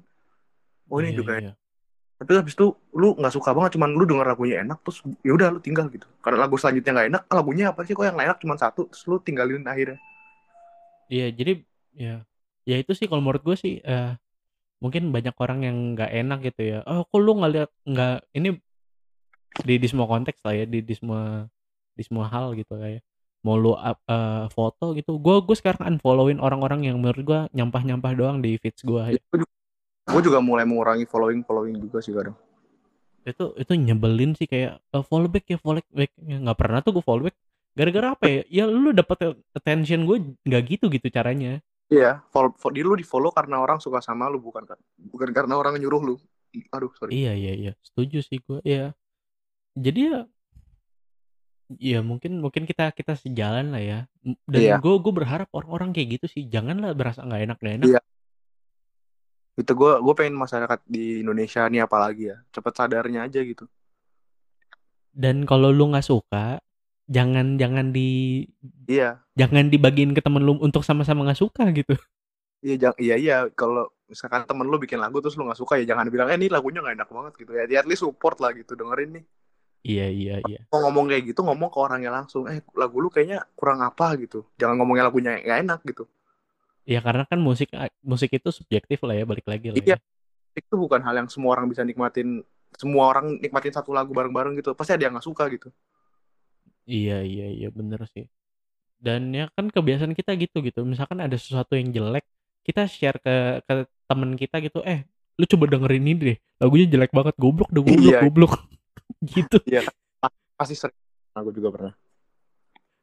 Oh ini iya, juga iya. tapi habis itu lu nggak suka banget cuman lu denger lagunya enak terus ya udah lu tinggal gitu. Karena lagu selanjutnya nggak enak ah, lagunya apa sih kok yang enak? Cuma satu terus lu tinggalin akhirnya. Iya, jadi ya ya itu sih kalau menurut gue sih eh mungkin banyak orang yang nggak enak gitu ya. Oh, kok lu nggak lihat nggak ini di di semua konteks lah ya, di di semua di semua hal gitu kayak. mau lu up, eh, foto gitu gue gue sekarang unfollowin orang-orang yang menurut gue nyampah-nyampah doang di feeds gue gue juga mulai mengurangi following following juga sih kadang. Itu itu nyebelin sih kayak eh, follow back ya follow back. Ya, nggak pernah tuh gue follow back. Gara-gara apa ya? Ya lu dapet attention gue nggak gitu gitu caranya iya. Follow, follow, di lu di follow karena orang suka sama lu bukan kan bukan karena orang nyuruh lu. Aduh sorry. Iya iya iya. Setuju sih gue ya jadi ya ya mungkin mungkin kita kita sejalan lah ya. Dan Iya. gue gue berharap orang-orang kayak gitu sih. Janganlah berasa nggak enak gak enak. Iya. itu gue gue pengen masyarakat di Indonesia nih apalagi ya. Cepet sadarnya aja gitu. Dan kalau lu nggak suka jangan jangan di iya. jangan dibagiin ke temen lu untuk sama-sama nggak suka gitu. Iya jang, iya iya. Kalau misalkan temen lu bikin lagu terus lu nggak suka ya jangan bilang eh ini lagunya nggak enak banget gitu ya. At least support lah gitu dengerin nih. Iya iya iya. mau ngomong kayak gitu ngomong ke orangnya langsung eh lagu lu kayaknya kurang apa gitu. Jangan ngomongnya lagunya nggak enak gitu. Ya karena kan musik musik itu subjektif lah ya balik lagi lah Iya. ya itu bukan hal yang semua orang bisa nikmatin semua orang nikmatin satu lagu bareng-bareng gitu. Pasti ada yang nggak suka gitu iya iya iya bener sih. Dan ya kan kebiasaan kita gitu gitu. Misalkan ada sesuatu yang jelek kita share ke ke temen kita gitu eh lu coba dengerin ini deh. Lagunya jelek banget goblok deh goblok Iya. goblok gitu. Iya pasti sering. Aku juga pernah.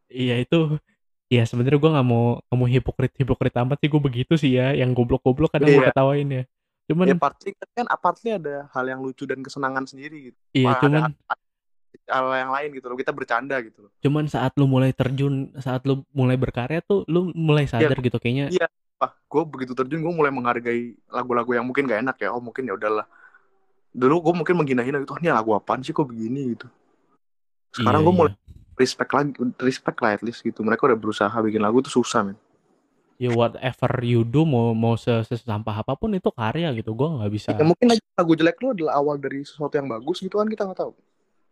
Iya itu ya sebenarnya gue nggak mau nggak mau hipokrit hipokrit amat sih. Gue begitu sih ya yang goblok goblok kadang gue Iya. ketawain ya. Cuman ya partly kan partly ada hal yang lucu dan kesenangan sendiri gitu. Iya Wah, ada cuman hal yang lain gitu loh kita bercanda gitu loh. Cuman saat lu mulai terjun saat lu mulai berkarya tuh lu mulai sadar gitu kayaknya. Iya. Wah, gue begitu terjun gue mulai menghargai lagu-lagu yang mungkin gak enak ya. Oh mungkin ya udahlah. Dulu gue mungkin menghina-hina gitu "Oh, ini lagu apaan sih? Kok begini? gitu. Sekarang Iya, gue mulai iya. respect lagi respect lah at least gitu. Mereka udah berusaha bikin lagu tuh susah men. Ya whatever you do mau mau se- sesampah apa pun itu karya gitu. Gue nggak bisa ya mungkin aja lagu jelek lu adalah awal dari sesuatu yang bagus gitu kan kita nggak tahu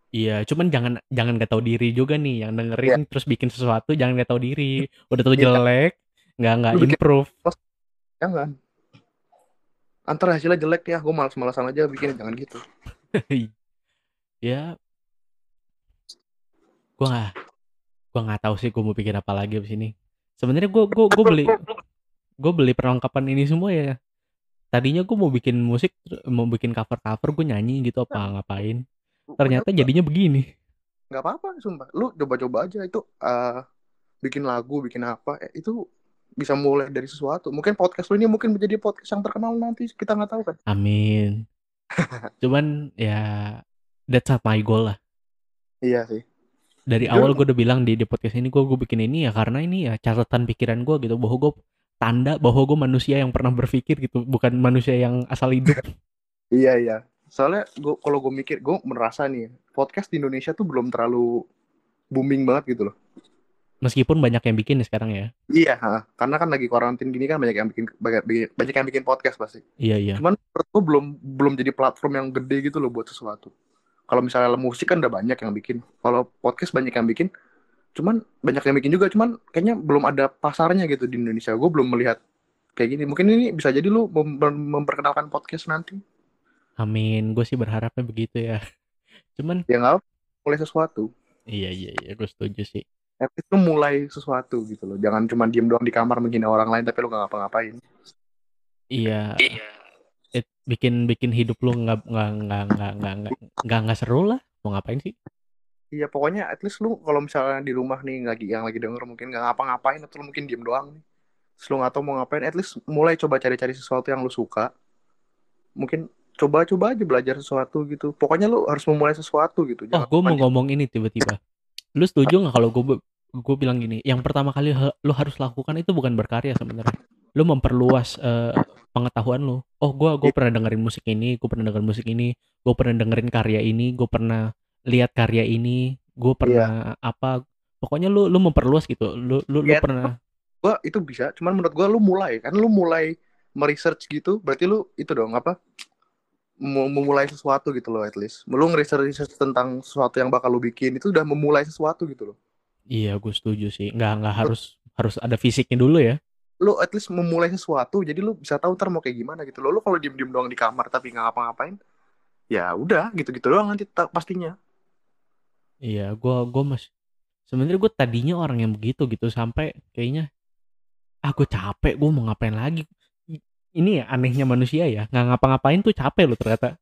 iya cuman jangan jangan gak tahu diri juga nih yang Iya. dengerin terus bikin sesuatu jangan gak tahu diri. Udah tahu Iya. jelek nggak nggak improve. jangan antara hasilnya jelek ya gue malas-malasan aja bikin jangan gitu. Ya. Gue nggak gue nggak tahu sih gue mau bikin apa lagi abis ini. Sebenarnya gue gue gue beli gue beli perlengkapan ini semua ya. Tadinya gue mau bikin musik mau bikin cover cover gue nyanyi gitu apa ngapain ternyata jadinya begini. Nggak apa-apa sumpah. Lu coba-coba aja itu eh, bikin lagu bikin apa eh, itu bisa mulai dari sesuatu. Mungkin podcast lu ini mungkin menjadi podcast yang terkenal nanti kita nggak tahu kan. Amin. Cuman ya that's not my goal lah. Iya sih. Dari awal gue udah bilang di, di podcast ini gue gue bikin ini ya karena ini ya catatan pikiran gue gitu. Bahwa gue tanda bahwa gue manusia yang pernah berpikir gitu bukan manusia yang asal hidup. Iya iya soalnya gua kalau gue mikir gue merasa nih podcast di Indonesia tuh belum terlalu booming banget gitu loh. Meskipun banyak yang bikin ya sekarang ya. Iya ha. karena kan lagi karantin gini kan banyak yang bikin banyak, banyak yang bikin podcast pasti. Iya iya. Cuman menurut gue belum belum jadi platform yang gede gitu loh buat sesuatu. Kalau misalnya musik kan udah banyak yang bikin. Kalau podcast banyak yang bikin cuman banyak yang bikin juga. Cuman kayaknya belum ada pasarnya gitu di Indonesia. Gue belum melihat kayak gini. Mungkin ini bisa jadi lu mem- memperkenalkan podcast nanti Amin. Gue sih berharapnya begitu ya. Cuman ya nggak mulai sesuatu. Iya iya iya, gue setuju sih. At least mulai sesuatu gitu loh. Jangan cuma diem doang di kamar menghina orang lain tapi lu nggak ngapa-ngapain. Iya. iya. It, bikin bikin hidup lu nggak nggak nggak nggak nggak nggak nggak seru lah. Mau ngapain sih? Iya pokoknya at least lu kalau misalnya di rumah nih lagi yang lagi denger mungkin nggak ngapa-ngapain atau lu mungkin diem doang nih. Terus lu nggak tahu mau ngapain, at least mulai coba cari-cari sesuatu yang lu suka. Mungkin coba-coba aja belajar sesuatu gitu. Pokoknya lu harus memulai sesuatu gitu. oh Jangan gue mau ngomong ini tiba-tiba lu setuju nggak kalau gue gue bilang gini yang pertama kali lu harus lakukan itu bukan berkarya sebenarnya lu memperluas eh, pengetahuan lu oh gue gue Iya. pernah dengerin musik ini gue pernah dengerin musik ini gue pernah dengerin karya ini gue pernah lihat karya ini gue Iya. pernah apa pokoknya lu lu memperluas gitu lu lu, lu Iya. pernah gua itu bisa. Cuman menurut gua lu mulai kan lu mulai meresearch gitu. Berarti lu itu dong apa? Memulai sesuatu gitu loh at least. Lu ngeresearch tentang sesuatu yang bakal lu bikin itu udah memulai sesuatu gitu loh. iya gue setuju sih. Nggak nggak harus harus ada fisiknya dulu ya. Lu at least memulai sesuatu jadi lu bisa tahu ntar mau kayak gimana gitu loh. Lu kalau diem diem doang di kamar tapi nggak ngapa-ngapain ya udah gitu gitu doang nanti pastinya. Iya, gua gua mas sebenarnya gue tadinya orang yang begitu gitu sampai kayaknya ah gue capek gue mau ngapain lagi ini ya anehnya manusia ya nggak ngapa-ngapain tuh capek loh ternyata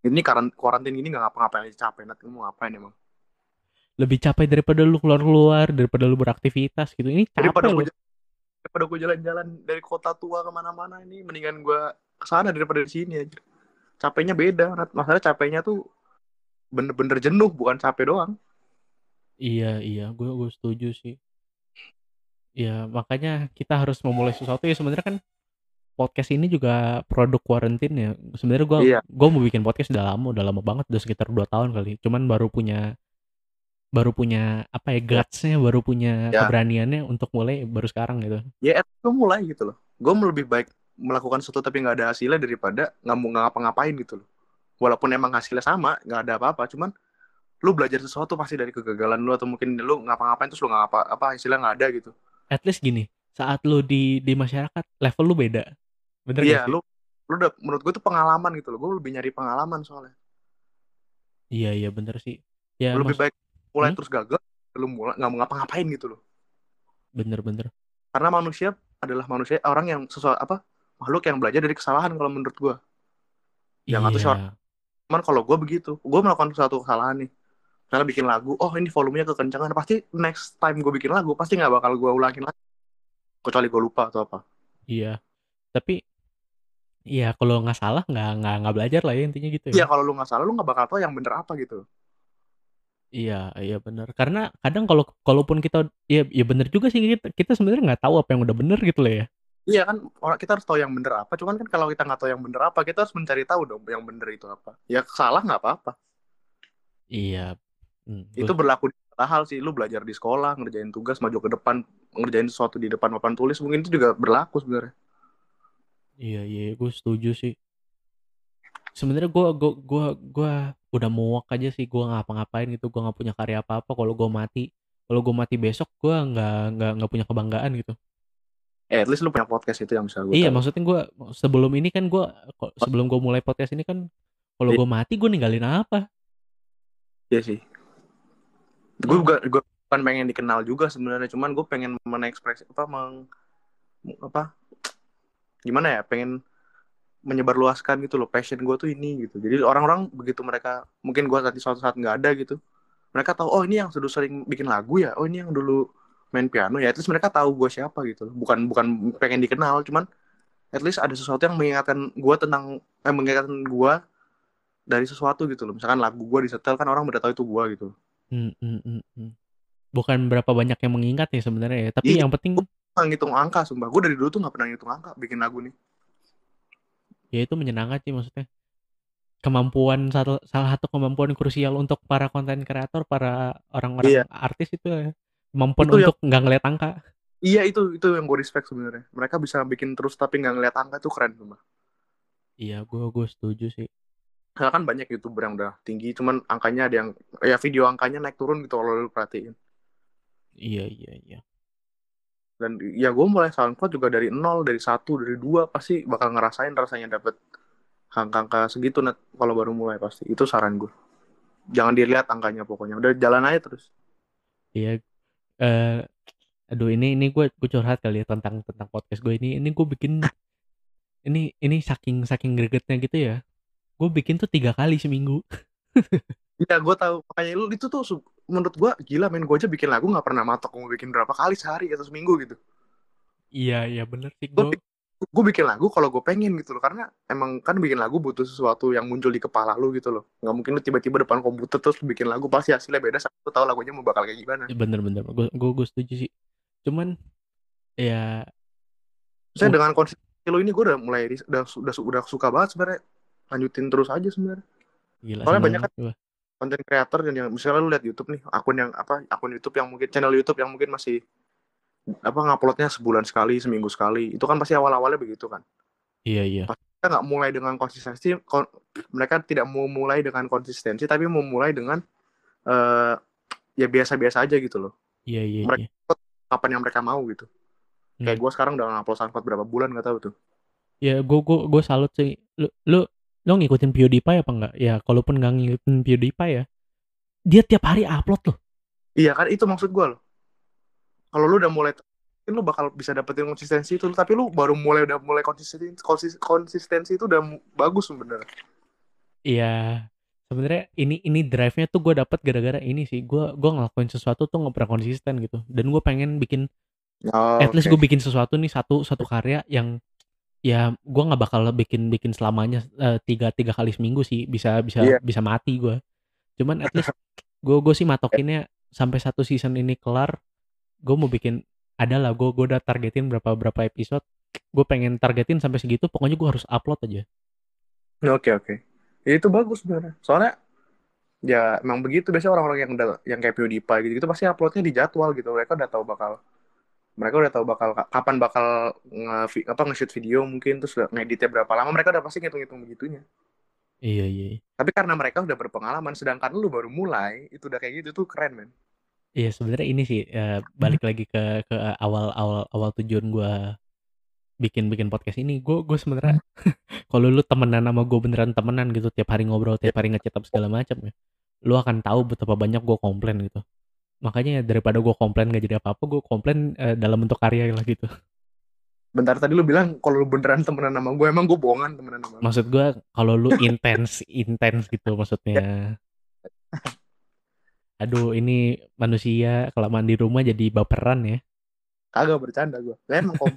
Ini karan karantin gini nggak ngapa-ngapain aja capek. Nanti mau ngapain emang? lebih capek daripada lu keluar-keluar daripada lu beraktivitas gitu ini capek Daripada loh gue daripada gue jalan-jalan dari kota tua ke mana-mana ini mendingan gue ke sana daripada di sini aja. Capeknya beda. Masalah capeknya tuh bener-bener jenuh bukan capek doang. iya iya gue gue setuju sih ya makanya kita harus memulai sesuatu ya sebenarnya kan podcast ini juga produk quarantine ya sebenarnya gue Iya. gue mau bikin podcast udah lama udah lama banget udah sekitar dua tahun kali cuman baru punya baru punya apa ya gutsnya baru punya Ya. keberaniannya untuk mulai baru sekarang gitu Ya gue mulai gitu loh. Gue lebih baik melakukan sesuatu tapi nggak ada hasilnya daripada nggak mau ngapa-ngapain gitu loh. Walaupun emang hasilnya sama, nggak ada apa-apa, cuman lu belajar sesuatu pasti dari kegagalan lu atau mungkin lu ngapa-ngapain terus lu nggak apa apa hasilnya nggak ada gitu. at least gini saat lu di di masyarakat level lu beda bener Iya, gak sih? lu lu udah menurut gue itu pengalaman gitu loh. Gue lebih nyari pengalaman soalnya. iya iya bener sih ya Lu lebih baik mulai Hmm? terus gagal, lu mulai nggak mau ngapa-ngapain gitu loh. bener bener Karena manusia adalah manusia orang yang sesuatu apa makhluk yang belajar dari kesalahan kalau menurut gue. Yang atau iya short- Cuman kalau gue begitu, gue melakukan suatu kesalahan nih. Misalnya bikin lagu, oh ini volumenya kekencangan, pasti next time gue bikin lagu pasti nggak bakal gue ulangin lagi. Kecuali gue lupa atau apa. iya tapi Iya, kalau nggak salah nggak nggak nggak belajar lah ya intinya gitu Iya ya. kalau lu nggak salah, lu nggak bakal tahu yang bener apa gitu. Iya, iya benar. Karena kadang kalau kalaupun kita ya ya benar juga sih kita, kita sebenarnya nggak tahu apa yang udah bener gitu lah ya. Iya kan, orang kita harus tahu yang bener apa. Cuman kan kalau kita nggak tahu yang bener apa, kita harus mencari tahu dong yang bener itu apa. Ya salah nggak apa-apa. Iya. Hmm, Itu berlaku di hal sih. Lu belajar di sekolah, ngerjain tugas, maju ke depan, ngerjain sesuatu di depan papan tulis, mungkin itu juga berlaku sebenarnya. Iya iya gue setuju sih. Sebenarnya gue gua gua gua udah muak aja sih gue ngapa-ngapain gitu gue nggak punya karya apa-apa kalau gue mati kalau gue mati besok gue nggak nggak nggak punya kebanggaan gitu Eh, at least lu punya podcast itu yang bisa gue iya tahu. maksudnya gue sebelum ini kan gue sebelum gue mulai podcast ini kan kalau Iya. gue mati gue ninggalin apa Iya sih. Gue juga gue bukan pengen dikenal juga sebenarnya, cuman gue pengen mengekspresi apa meng apa gimana ya, pengen menyebarluaskan gitu loh passion gue tuh ini gitu. Jadi orang-orang begitu mereka mungkin gue tadi suatu saat nggak ada gitu, mereka tahu oh ini yang dulu sering bikin lagu ya, oh ini yang dulu main piano ya, at least mereka tahu gue siapa gitu. loh. Bukan bukan pengen dikenal, cuman at least ada sesuatu yang mengingatkan gue tentang eh, mengingatkan gue dari sesuatu gitu loh. Misalkan lagu gue disetel kan orang udah tahu itu gue gitu. Hmm, hmm, hmm, hmm. Bukan berapa banyak yang mengingat ya sebenarnya ya, tapi Iya. yang penting nggak ngitung angka sumpah gue dari dulu tuh nggak pernah ngitung angka bikin lagu nih ya itu menyenangkan sih maksudnya. Kemampuan satu salah satu kemampuan krusial untuk para konten kreator, para orang-orang Iya. artis itu ya. Kemampuan Itu yang- untuk nggak ngeliat angka. iya itu itu yang gue respect sebenarnya mereka bisa bikin terus tapi nggak ngeliat angka tuh keren sumpah Iya, gue gue setuju sih. Karena kan banyak youtuber yang udah tinggi cuman angkanya ada yang ya video angkanya naik turun gitu kalau lu perhatiin Iya, iya, iya. Dan ya gue mulai SoundCloud juga dari nol dari satu dari dua pasti bakal ngerasain rasanya dapet angka-angka segitu net kalau baru mulai pasti itu saran gue jangan dilihat angkanya pokoknya udah jalan aja terus Iya. Eh aduh ini ini gue gue curhat kali ya tentang tentang podcast gue ini. Ini gue bikin ini ini saking saking gregetnya gitu ya. Gue bikin tuh tiga kali seminggu. Iya, gue tahu. Makanya lu itu tuh menurut gue gila, men. Gue aja bikin lagu nggak pernah matok mau bikin berapa kali sehari atau seminggu gitu. Iya, iya bener sih Gue gue. bikin lagu kalau gue pengen gitu loh, karena emang kan bikin lagu butuh sesuatu yang muncul di kepala lu gitu loh. Nggak mungkin lu tiba-tiba depan komputer terus lu bikin lagu pasti hasilnya beda. Sampai lu tahu lagunya mau bakal kayak gimana. Bener-bener gue gue gue setuju sih. Cuman ya Saya Uh. dengan konsistensi lu ini gue udah mulai udah udah udah suka banget sebenarnya. Lanjutin terus aja sebenarnya. gila Soalnya banyak gua. Konten kreator yang misalnya lu lihat YouTube nih, akun yang apa akun YouTube yang mungkin channel YouTube yang mungkin masih apa nguploadnya sebulan sekali, seminggu sekali. Itu kan pasti awal-awalnya begitu kan. Iya, iya. mereka nggak mulai dengan konsistensi kon- mereka tidak mau mulai dengan konsistensi tapi mau mulai dengan eh ya biasa-biasa aja gitu loh Iya, iya, Mereka- iya. kapan yang mereka mau gitu kayak Hmm. gue sekarang udah ngupload SoundCloud berapa bulan nggak tahu tuh Ya gue gue gue salut sih. Lu lu lo ngikutin PewDiePie apa enggak? Ya kalaupun nggak ngikutin PewDiePie ya, dia tiap hari upload loh. iya kan itu maksud gue loh kalau lu udah mulai lu bakal bisa dapetin konsistensi itu tapi lu baru mulai udah mulai konsistensi konsistensi itu udah bagus sebenarnya iya sebenarnya ini ini drive-nya tuh gue dapat gara-gara ini sih gue gue ngelakuin sesuatu tuh nggak pernah konsisten gitu dan gue pengen bikin oh, at least okay. gue bikin sesuatu nih satu satu karya yang ya gue nggak bakal bikin bikin selamanya uh, tiga tiga kali seminggu sih bisa bisa yeah. bisa mati gue cuman at least gue gue sih matokinnya sampai satu season ini kelar gue mau bikin ada lah gue gue udah targetin berapa berapa episode gue pengen targetin sampai segitu pokoknya gue harus upload aja. Oke okay, oke. Okay. Ya, itu bagus sebenarnya. Soalnya ya emang begitu. Biasanya orang-orang yang udah yang kayak PewDiePie gitu, gitu pasti uploadnya di jadwal gitu. Mereka udah tahu bakal mereka udah tahu bakal kapan bakal nge apa nge-shoot video mungkin terus ngeditnya berapa lama mereka udah pasti ngitung-ngitung begitunya. Iya iya tapi karena mereka udah berpengalaman sedangkan lu baru mulai itu udah kayak gitu tuh keren men. Iya sebenarnya ini sih uh, balik lagi ke ke awal awal awal tujuan gue bikin bikin podcast ini. Gue gue sebenarnya kalau lu temenan sama gue beneran temenan gitu tiap hari ngobrol tiap hari ngechat segala macam ya lu akan tahu betapa banyak gue komplain gitu makanya daripada gue komplain gak jadi apa-apa gue komplain uh, dalam bentuk karya lah gitu. Bentar tadi lu bilang kalau lu beneran temenan sama gue emang gue bohongan temenan sama maksud gue kalau lu intens intens gitu maksudnya. Aduh ini manusia kelamaan di rumah jadi baperan ya. Kagak bercanda gue emang kom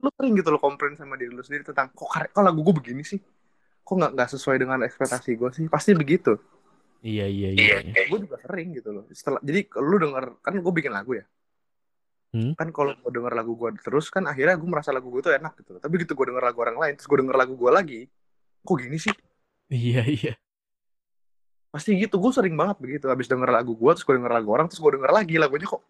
lu sering gitu lo komplain sama diri lu sendiri tentang kok kok lagu gue begini sih? Kok nggak nggak sesuai dengan ekspektasi gue sih? Pasti begitu iya iya iya, iya. gue juga sering gitu loh setelah jadi lu denger kan gue bikin lagu ya hmm? kan kalau gue denger lagu gue terus kan akhirnya gue merasa lagu gue tuh enak gitu loh. tapi gitu gue denger lagu orang lain terus gue denger lagu gue lagi kok gini sih iya iya pasti gitu gue sering banget begitu habis denger lagu gue terus gue denger lagu orang terus gue denger lagi lagunya kok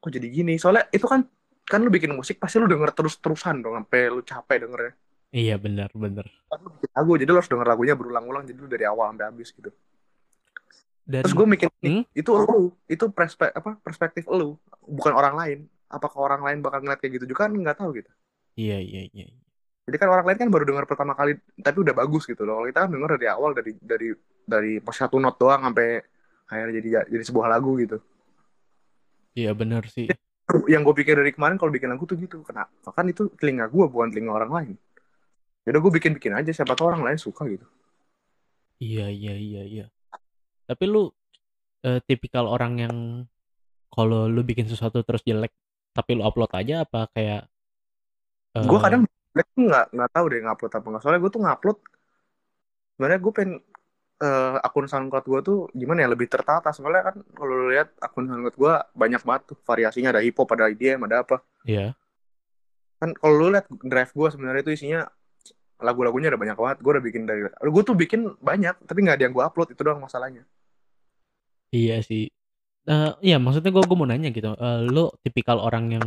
kok jadi gini soalnya itu kan kan lu bikin musik pasti lu denger terus-terusan dong sampai lu capek dengernya. Iya benar benar. Kan lu bikin lagu jadi lu harus denger lagunya berulang-ulang jadi lu dari awal sampai habis gitu. Dan, Terus gue mikir hmm? itu lu, itu perspektif apa perspektif lu, bukan orang lain. Apakah orang lain bakal ngeliat kayak gitu juga kan nggak tahu gitu. Iya iya iya. Jadi kan orang lain kan baru dengar pertama kali tapi udah bagus gitu loh. Kalau kita kan denger dari awal dari dari dari pas satu not doang sampai akhirnya jadi jadi sebuah lagu gitu. Iya benar sih yang gue pikir dari kemarin kalau bikin lagu tuh gitu kenapa kan itu telinga gue bukan telinga orang lain jadi gue bikin bikin aja siapa tahu orang lain suka gitu iya iya iya iya tapi lu uh, tipikal orang yang kalau lu bikin sesuatu terus jelek tapi lu upload aja apa kayak uh... gue kadang jelek tuh nggak nggak tahu deh ngupload apa nggak. Soalnya gue tuh ngupload sebenarnya gue pengen uh, akun SoundCloud gue tuh gimana ya lebih tertata. Soalnya kan kalau lu lihat akun SoundCloud gue banyak banget tuh variasinya. Ada hip hop ada IDM ada apa. Iya. Yeah. kan kalau lu lihat drive gue sebenarnya itu isinya lagu-lagunya ada banyak banget gue udah bikin dari gue tuh bikin banyak tapi nggak ada yang gue upload itu doang masalahnya. Iya sih. Uh, iya maksudnya gue gue mau nanya gitu uh, lu tipikal orang yang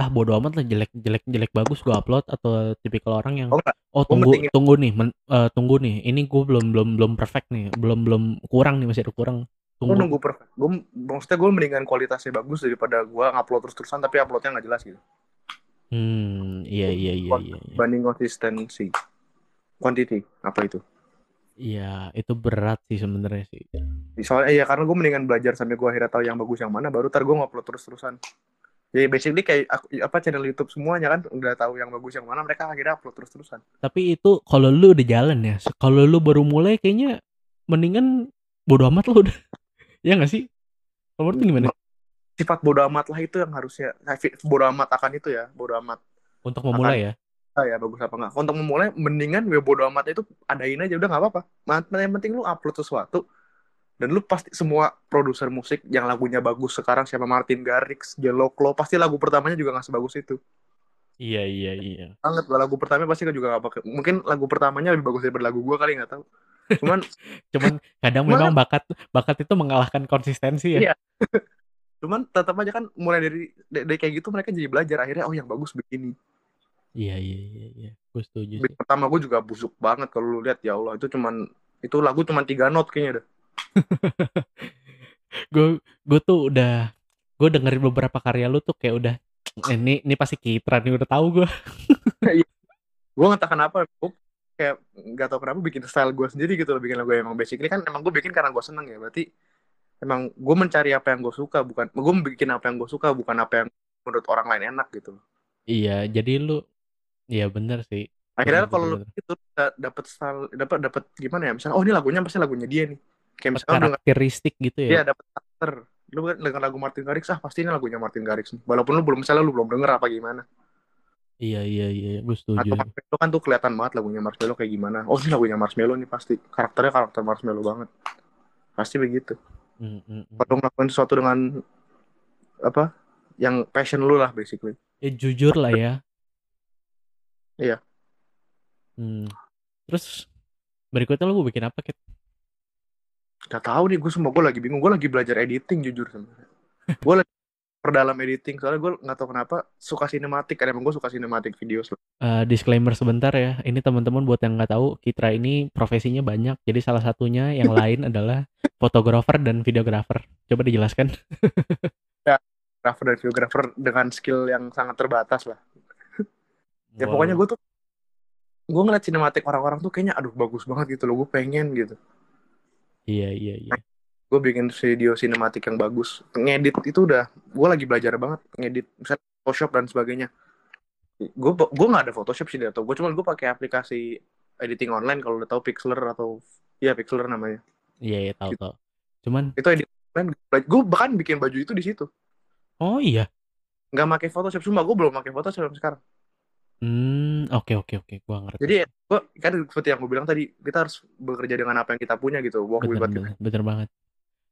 ah bodo amat lah jelek jelek jelek bagus gue upload atau tipikal orang yang oh, oh tunggu tunggu nih men, uh, tunggu nih ini gue belum belum belum perfect nih belum belum kurang nih masih ada kurang. Tunggu. gue nunggu perfect. Gue maksudnya gue mendingan kualitasnya bagus daripada gue ngupload terus terusan tapi uploadnya nggak jelas gitu hmm iya iya iya iya, iya. banding konsistensi. Quantity apa itu? Iya, itu berat sih sebenarnya sih. Soalnya ya karena gue mendingan belajar sampai gue akhirnya tahu yang bagus yang mana, baru ntar gue ngupload terus-terusan. Ya basically kayak aku, apa channel YouTube semuanya kan udah tahu yang bagus yang mana mereka akhirnya upload terus terusan tapi itu kalau lu udah jalan ya kalau lu baru mulai kayaknya mendingan bodo amat lu udah. Ya nggak sih? Kalau gimana sifat bodo amat lah itu yang harusnya bodo amat akan itu ya bodo amat untuk memulai akan, ya ya bagus apa enggak untuk memulai mendingan gue bodo amat itu adain aja udah nggak apa-apa yang penting lu upload sesuatu dan lu pasti semua produser musik yang lagunya bagus sekarang siapa Martin Garrix, Jeloklo pasti lagu pertamanya juga gak sebagus itu. Iya iya iya. Banget lagu pertamanya pasti juga gak pakai. Mungkin lagu pertamanya lebih bagus daripada lagu gua kali nggak tahu. Cuman cuman kadang memang bakat bakat itu mengalahkan konsistensi ya. Iya. Cuman tetap aja kan mulai dari, dari kayak gitu mereka jadi belajar akhirnya oh yang bagus begini. Iya iya iya iya. Gue setuju. Sih. Pertama gue juga busuk banget kalau lu lihat ya Allah itu cuman itu lagu cuman tiga not kayaknya deh gue gue tuh udah gue dengerin beberapa karya lu tuh kayak udah ini ini pasti Kitra nih udah tahu gue iya. gue nggak tahu kenapa gue kayak nggak tahu kenapa bikin style gue sendiri gitu loh bikin lagu emang basic ini kan emang gue bikin karena gue seneng ya berarti emang gue mencari apa yang gue suka bukan gue bikin apa yang gue suka bukan apa yang menurut orang lain enak gitu Iya, jadi lu Iya bener sih. akhirnya Bener, kalau bener, lu itu dapat dapat dapat gimana ya? Misalnya oh ini lagunya pasti lagunya dia nih. Kayak misalnya karakteristik gitu ya. dia dapat karakter. Lu kan dengan lagu Martin Garrix ah pasti ini lagunya Martin Garrix nih. Walaupun lu belum misalnya lu belum denger apa gimana. Iya, iya, iya, gue setuju. atau Marshmello kan tuh kelihatan banget lagunya Marshmello kayak gimana. Oh ini lagunya Marshmello nih pasti. Karakternya karakter Marshmello banget. Pasti begitu Hmm, hmm, kalau ngelakuin sesuatu dengan apa yang passion lu lah basically Ya jujur lah ya. Iya. Hmm. Terus berikutnya lu mau bikin apa, Kit? Gak tahu nih gue semua gue lagi bingung gue lagi belajar editing jujur sebenarnya gue lagi perdalam editing soalnya gue nggak tahu kenapa suka sinematik kan emang gue suka sinematik video Eh, disclaimer sebentar ya. Ini teman-teman buat yang nggak tahu, Kitra ini profesinya banyak. Jadi salah satunya yang lain adalah fotografer dan videografer. Coba dijelaskan. fotografer dan videografer dengan skill yang sangat terbatas lah ya Wow. pokoknya gue tuh gue ngeliat sinematik orang-orang tuh kayaknya aduh bagus banget gitu loh gue pengen gitu Iya, iya, iya. Gue bikin video sinematik yang bagus ngedit itu udah gue lagi belajar banget ngedit misalnya Photoshop dan sebagainya gue gue nggak ada Photoshop sih atau gue cuma gue pakai aplikasi editing online kalau udah tahu Pixlr atau ya Pixlr namanya Iya, iya, tahu, tahu. Cuman, itu edit online gue bahkan bikin baju itu di situ oh iya. nggak pakai Photoshop cuma gue belum pakai Photoshop sampai sekarang Hmm, oke, oke, oke. Gua ngerti. jadi gue kan seperti yang gue bilang tadi kita harus bekerja dengan apa yang kita punya gitu work bener, bener, bener banget.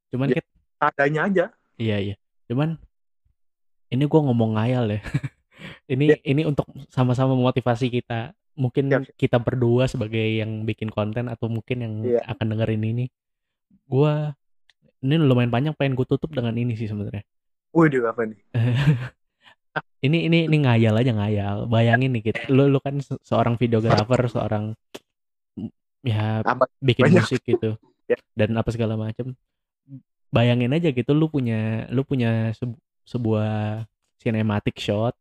Cuman, Ya. Kit, adanya aja Iya iya. Cuman ini gua ngomong ngayal ya. ini ini untuk sama-sama memotivasi kita. Mungkin siap. kita berdua sebagai yang bikin konten atau mungkin yang Iya. akan dengerin ini. Gua ini lumayan panjang pengen gue tutup dengan ini sih sebenarnya. dia apa nih Ini ini ini ngayal aja ngayal. Bayangin nih Kit. Lu lu kan se- seorang videografer, seorang ya apa bikin Banyak. musik gitu. Ya. Dan apa segala macam. Bayangin aja gitu lu punya lu punya sebu- sebuah cinematic shot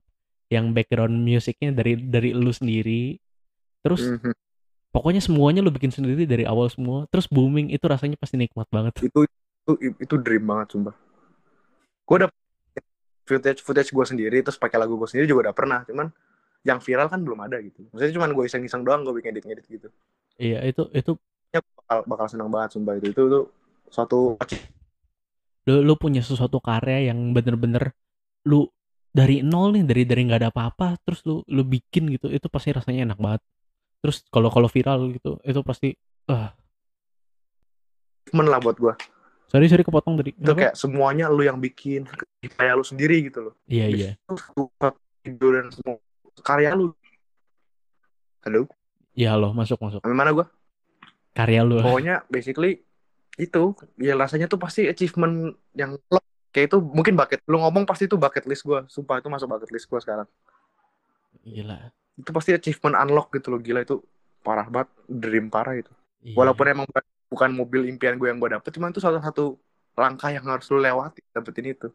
yang background musiknya dari dari lu sendiri. Terus Mhm. pokoknya semuanya lu bikin sendiri dari awal semua. Terus booming itu rasanya pasti nikmat banget. itu itu itu dream banget sumpah gue udah footage footage gue sendiri terus pakai lagu gue sendiri juga udah pernah cuman yang viral kan belum ada gitu maksudnya cuman gue iseng-iseng doang gue bikin edit edit gitu Iya, itu itu ya bakal bakal senang banget sumpah itu itu itu suatu lu lu punya sesuatu karya yang bener-bener lu dari nol nih dari dari nggak ada apa-apa terus lu lu bikin gitu itu pasti rasanya enak banget. Terus kalau kalau viral gitu itu pasti ah. Achievement lah buat gue sorry sorry kepotong tadi. Itu kayak semuanya lu yang bikin kayak lu sendiri gitu loh. Iya iya. video dan semua karya lu. Halo? Iya loh masuk masuk. Sampai mana gue karya lu. Pokoknya basically itu ya rasanya tuh pasti achievement yang kayak itu mungkin bucket lu ngomong pasti itu bucket list gue sumpah itu masuk bucket list gue sekarang. Gila. Itu pasti achievement unlock gitu loh gila itu parah banget dream parah itu. Iya. walaupun emang bukan, mobil impian gue yang gue dapet cuman itu salah satu langkah yang harus lu lewati dapetin itu.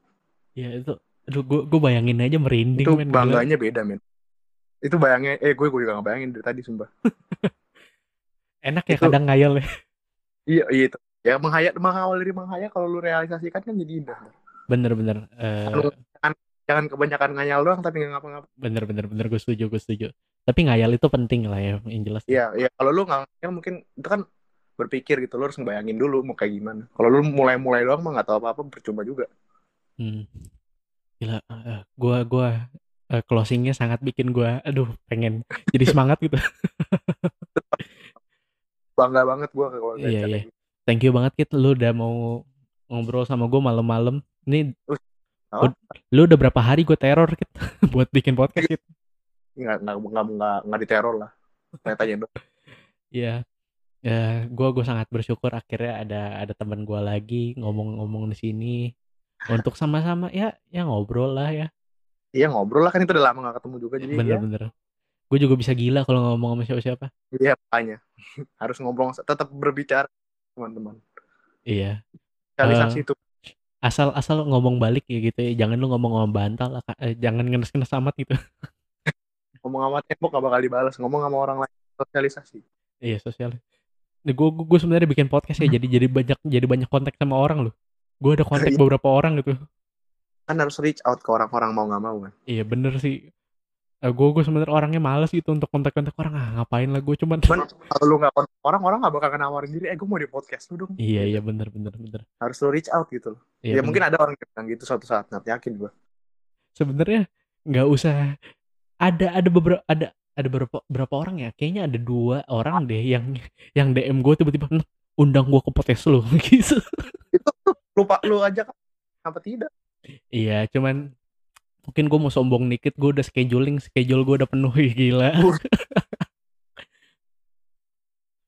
Iya itu aduh gua gua bayangin aja merinding itu men, gila. bangganya beda men. Itu bayangnya eh gue gue juga gak bayangin dari tadi sumpah. Enak ya itu- kadang ngayal ya. Iya iya itu ya menghayat mengawal dari menghayat kalau lu realisasikan kan jadi indah bener bener Eh, Lu- jangan kebanyakan ngayal doang tapi nggak ngapa-ngapa bener bener bener gue setuju gue setuju tapi ngayal itu penting lah ya yang jelas Iya, iya. Kalau lu nggak ngayal mungkin itu kan berpikir gitu, lu harus ngebayangin dulu mau kayak gimana. Kalau lu mulai-mulai doang mah nggak tahu apa-apa, percuma juga. Hmm. Gila, eh, gua gua eh, closingnya sangat bikin gua, aduh, pengen jadi semangat gitu. Bangga banget gua kalau Iya, iya. Thank you banget Kit, lu udah mau ngobrol sama gua malam-malam. Ini apa? lu udah berapa hari gue teror Kit buat bikin podcast Kit. Nggak nggak nggak nggak diteror lah. Tanya dong. Iya. Ya, gua gua sangat bersyukur akhirnya ada ada teman gua lagi ngomong-ngomong di sini untuk sama-sama ya ya ngobrol lah ya. Iya ngobrol lah kan itu udah lama nggak ketemu juga jadi ya. Bener-bener. Gue juga bisa gila kalau ngomong sama siapa-siapa. Iya makanya harus ngobrol tetap berbicara teman-teman. Iya. Realisasi itu. asal asal ngomong balik ya gitu ya. Jangan lu ngomong ngomong bantal. Eh, jangan ngenes ngenes amat gitu. Ngomong sama tembok gak bakal dibalas, ngomong sama orang lain. Sosialisasi. iya sosial gue gue sebenarnya bikin podcast ya jadi jadi banyak jadi banyak kontak sama orang loh. Gue ada kontak Iya. beberapa orang gitu. Kan harus reach out ke orang-orang mau nggak mau kan? Iya bener sih gue gue sebenarnya orangnya males gitu untuk kontak-kontak orang. Ah ngapain lah gue cuman cuman kalau lu nggak kontak orang orang nggak bakal nawarin diri eh gue mau di podcast lu dong. Iya iya bener bener bener. Harus lu reach out gitu loh. Iya ya bener. mungkin ada orang yang bilang gitu suatu saat nggak yakin gue sebenarnya nggak usah. Ada ada beberapa ada ada beberapa berapa orang ya. Kayaknya ada dua orang deh yang yang DM gue tiba-tiba "Nat, undang gue ke podcast lu. Gitu. Lupa lu aja kan apa tidak? Iya cuman mungkin gue mau sombong dikit gue udah scheduling schedule gue udah penuh gila.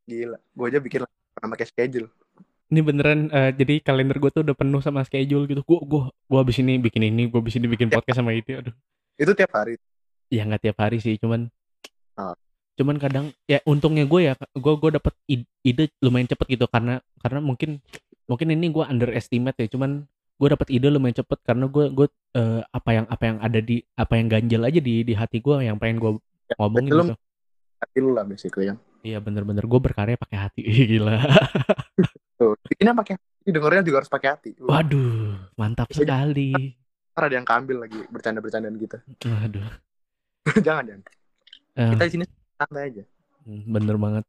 Gila gue aja bikin pernah pakai schedule. Ini beneran eh, jadi kalender gue tuh udah penuh sama schedule gitu. Gue gue gue abis ini bikin ini gue abis ini bikin podcast sama itu aduh. Itu tiap hari? Ya nggak tiap hari sih cuman Ah. cuman kadang ya untungnya gue ya gue gue dapet id- ide lumayan cepet gitu karena karena mungkin mungkin ini gue underestimate ya cuman gue dapet ide lumayan cepet karena gue gue eh, apa yang apa yang ada di apa yang ganjel aja di di hati gue yang pengen gue Ya, ngomongin lu gitu. hati lu lah basically kan iya bener-bener. Gue berkarya pakai hati. Gila. Tuh bikinnya pakai hati dengernya juga harus pakai hati. Waduh mantap Bisa sekali. Ntar ada yang keambil lagi bercanda-bercandaan kita. Waduh. Jangan jangan. Eh, kita di sini santai aja. Hmm, Bener banget.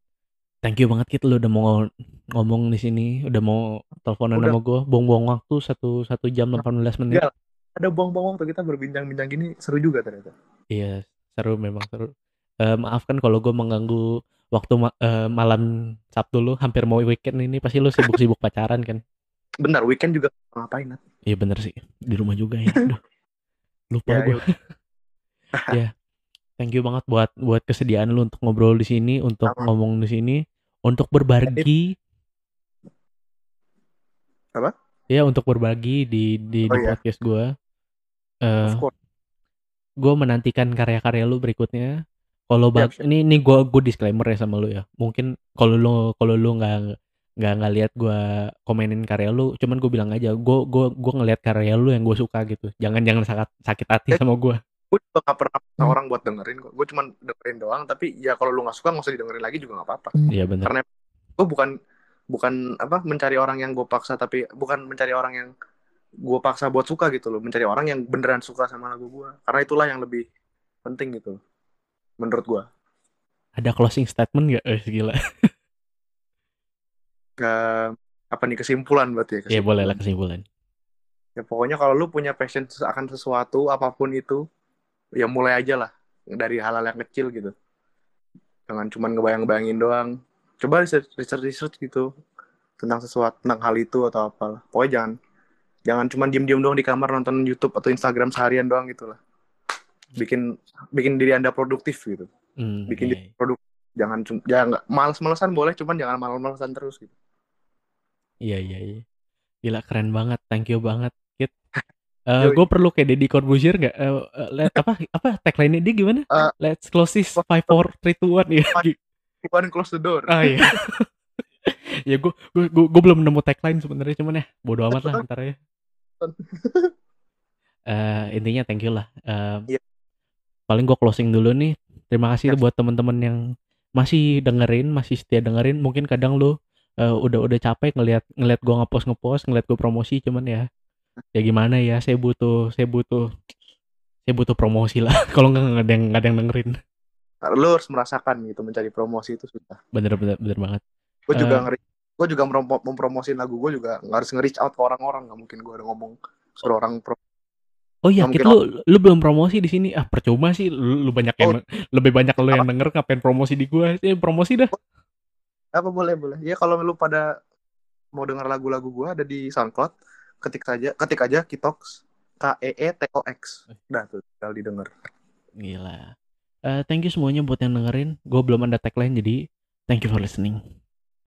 Thank you banget Kit lu udah mau ngomong di sini, udah mau teleponan Udah. sama gue, buang-buang waktu satu satu jam 18 menit. Iya. ada buang-buang waktu kita berbincang-bincang gini seru juga ternyata Iya, seru memang seru. Eh, maafkan kalau gue mengganggu waktu ma- eh, malam Sabtu lu, hampir mau weekend ini pasti lu sibuk-sibuk pacaran kan? benar weekend juga ngapain? Iya bener sih, di rumah juga ya. Aduh. Lupa Ya, gue. ya, thank you banget buat buat kesediaan lu untuk ngobrol di sini, untuk Sama. ngomong di sini, untuk berbagi. Apa? Ya, untuk berbagi di di, Oh, di iya. podcast gue. Eh, course. gue menantikan karya-karya lu berikutnya. Kalau ba- Siap, siap. ini ini gue gue disclaimer ya sama lu ya. Mungkin kalau lu kalau lu nggak nggak nggak lihat gue komenin karya lu, cuman gue bilang aja, gue gue gue ngelihat karya lu yang gue suka gitu. Jangan jangan sakit sakit hati Eh. sama gue. Gue juga gak pernah maksa orang buat dengerin kok gue cuma dengerin doang tapi ya kalau lu nggak suka nggak usah didengerin lagi juga nggak apa-apa Iya bener. Karena- gue bukan bukan apa mencari orang yang gue paksa tapi bukan mencari orang yang gue paksa buat suka gitu loh mencari orang yang beneran suka sama lagu gue karena itulah yang lebih penting gitu menurut gue Ada closing statement gak? Eh, gila. ke apa nih kesimpulan berarti ya Iya boleh lah kesimpulan. kesimpulan. ya pokoknya kalau lu punya passion akan sesuatu apa pun itu ya mulai aja lah dari hal-hal yang kecil gitu. Jangan cuma ngebayang-bayangin doang. Coba research research, research gitu tentang sesuatu tentang hal itu atau apalah. Pokoknya jangan jangan cuma diem-diem doang di kamar nonton YouTube atau Instagram seharian doang gitu lah. Bikin bikin diri anda produktif gitu. Hmm, bikin iya, diri produktif jangan jangan nggak males-malesan boleh cuman jangan males-malesan terus gitu. Iya iya iya. Gila keren banget. Thank you banget, Kit. Eh Yoi. gue perlu kayak Deddy Corbuzier gak? Eh, eh, let- apa apa tagline dia gimana? Eh, Let's close this five four three two one ya. One close the door Ah iya. ya gue gue gue belum nemu tagline sebenarnya cuman ya bodo amat lah ntar ya. Eh intinya thank you lah. Eh, Iya. Paling gue closing dulu nih. Terima kasih Yes. buat teman-teman yang masih dengerin, masih setia dengerin. Mungkin kadang eh, udah udah capek ngelihat ngelihat gue ngepost ngepost, ngelihat gue promosi, cuman ya ya gimana ya. Saya butuh saya butuh saya butuh promosi lah. Kalau nggak ada yang nggak ada yang dengerin. lu harus merasakan gitu mencari promosi itu susah Bener bener bener banget. gue juga Eh. ngeri gue juga mempromosin lagu gue juga nggak harus nge-reach out ke orang-orang nggak mungkin gue udah ngomong suruh orang pro Oh iya, kita lu lu belum promosi di sini. Ah, percuma sih lu, lu banyak yang lebih banyak lu yang denger ngapain promosi di gua. Eh, promosi dah. apa boleh boleh ya kalau lu pada mau dengar lagu-lagu gue ada di SoundCloud ketik saja ketik aja Kitox K E E T O X udah tuh tinggal didengar Gila. Eh, thank you semuanya buat yang dengerin. Gue belum ada tagline jadi thank you for listening.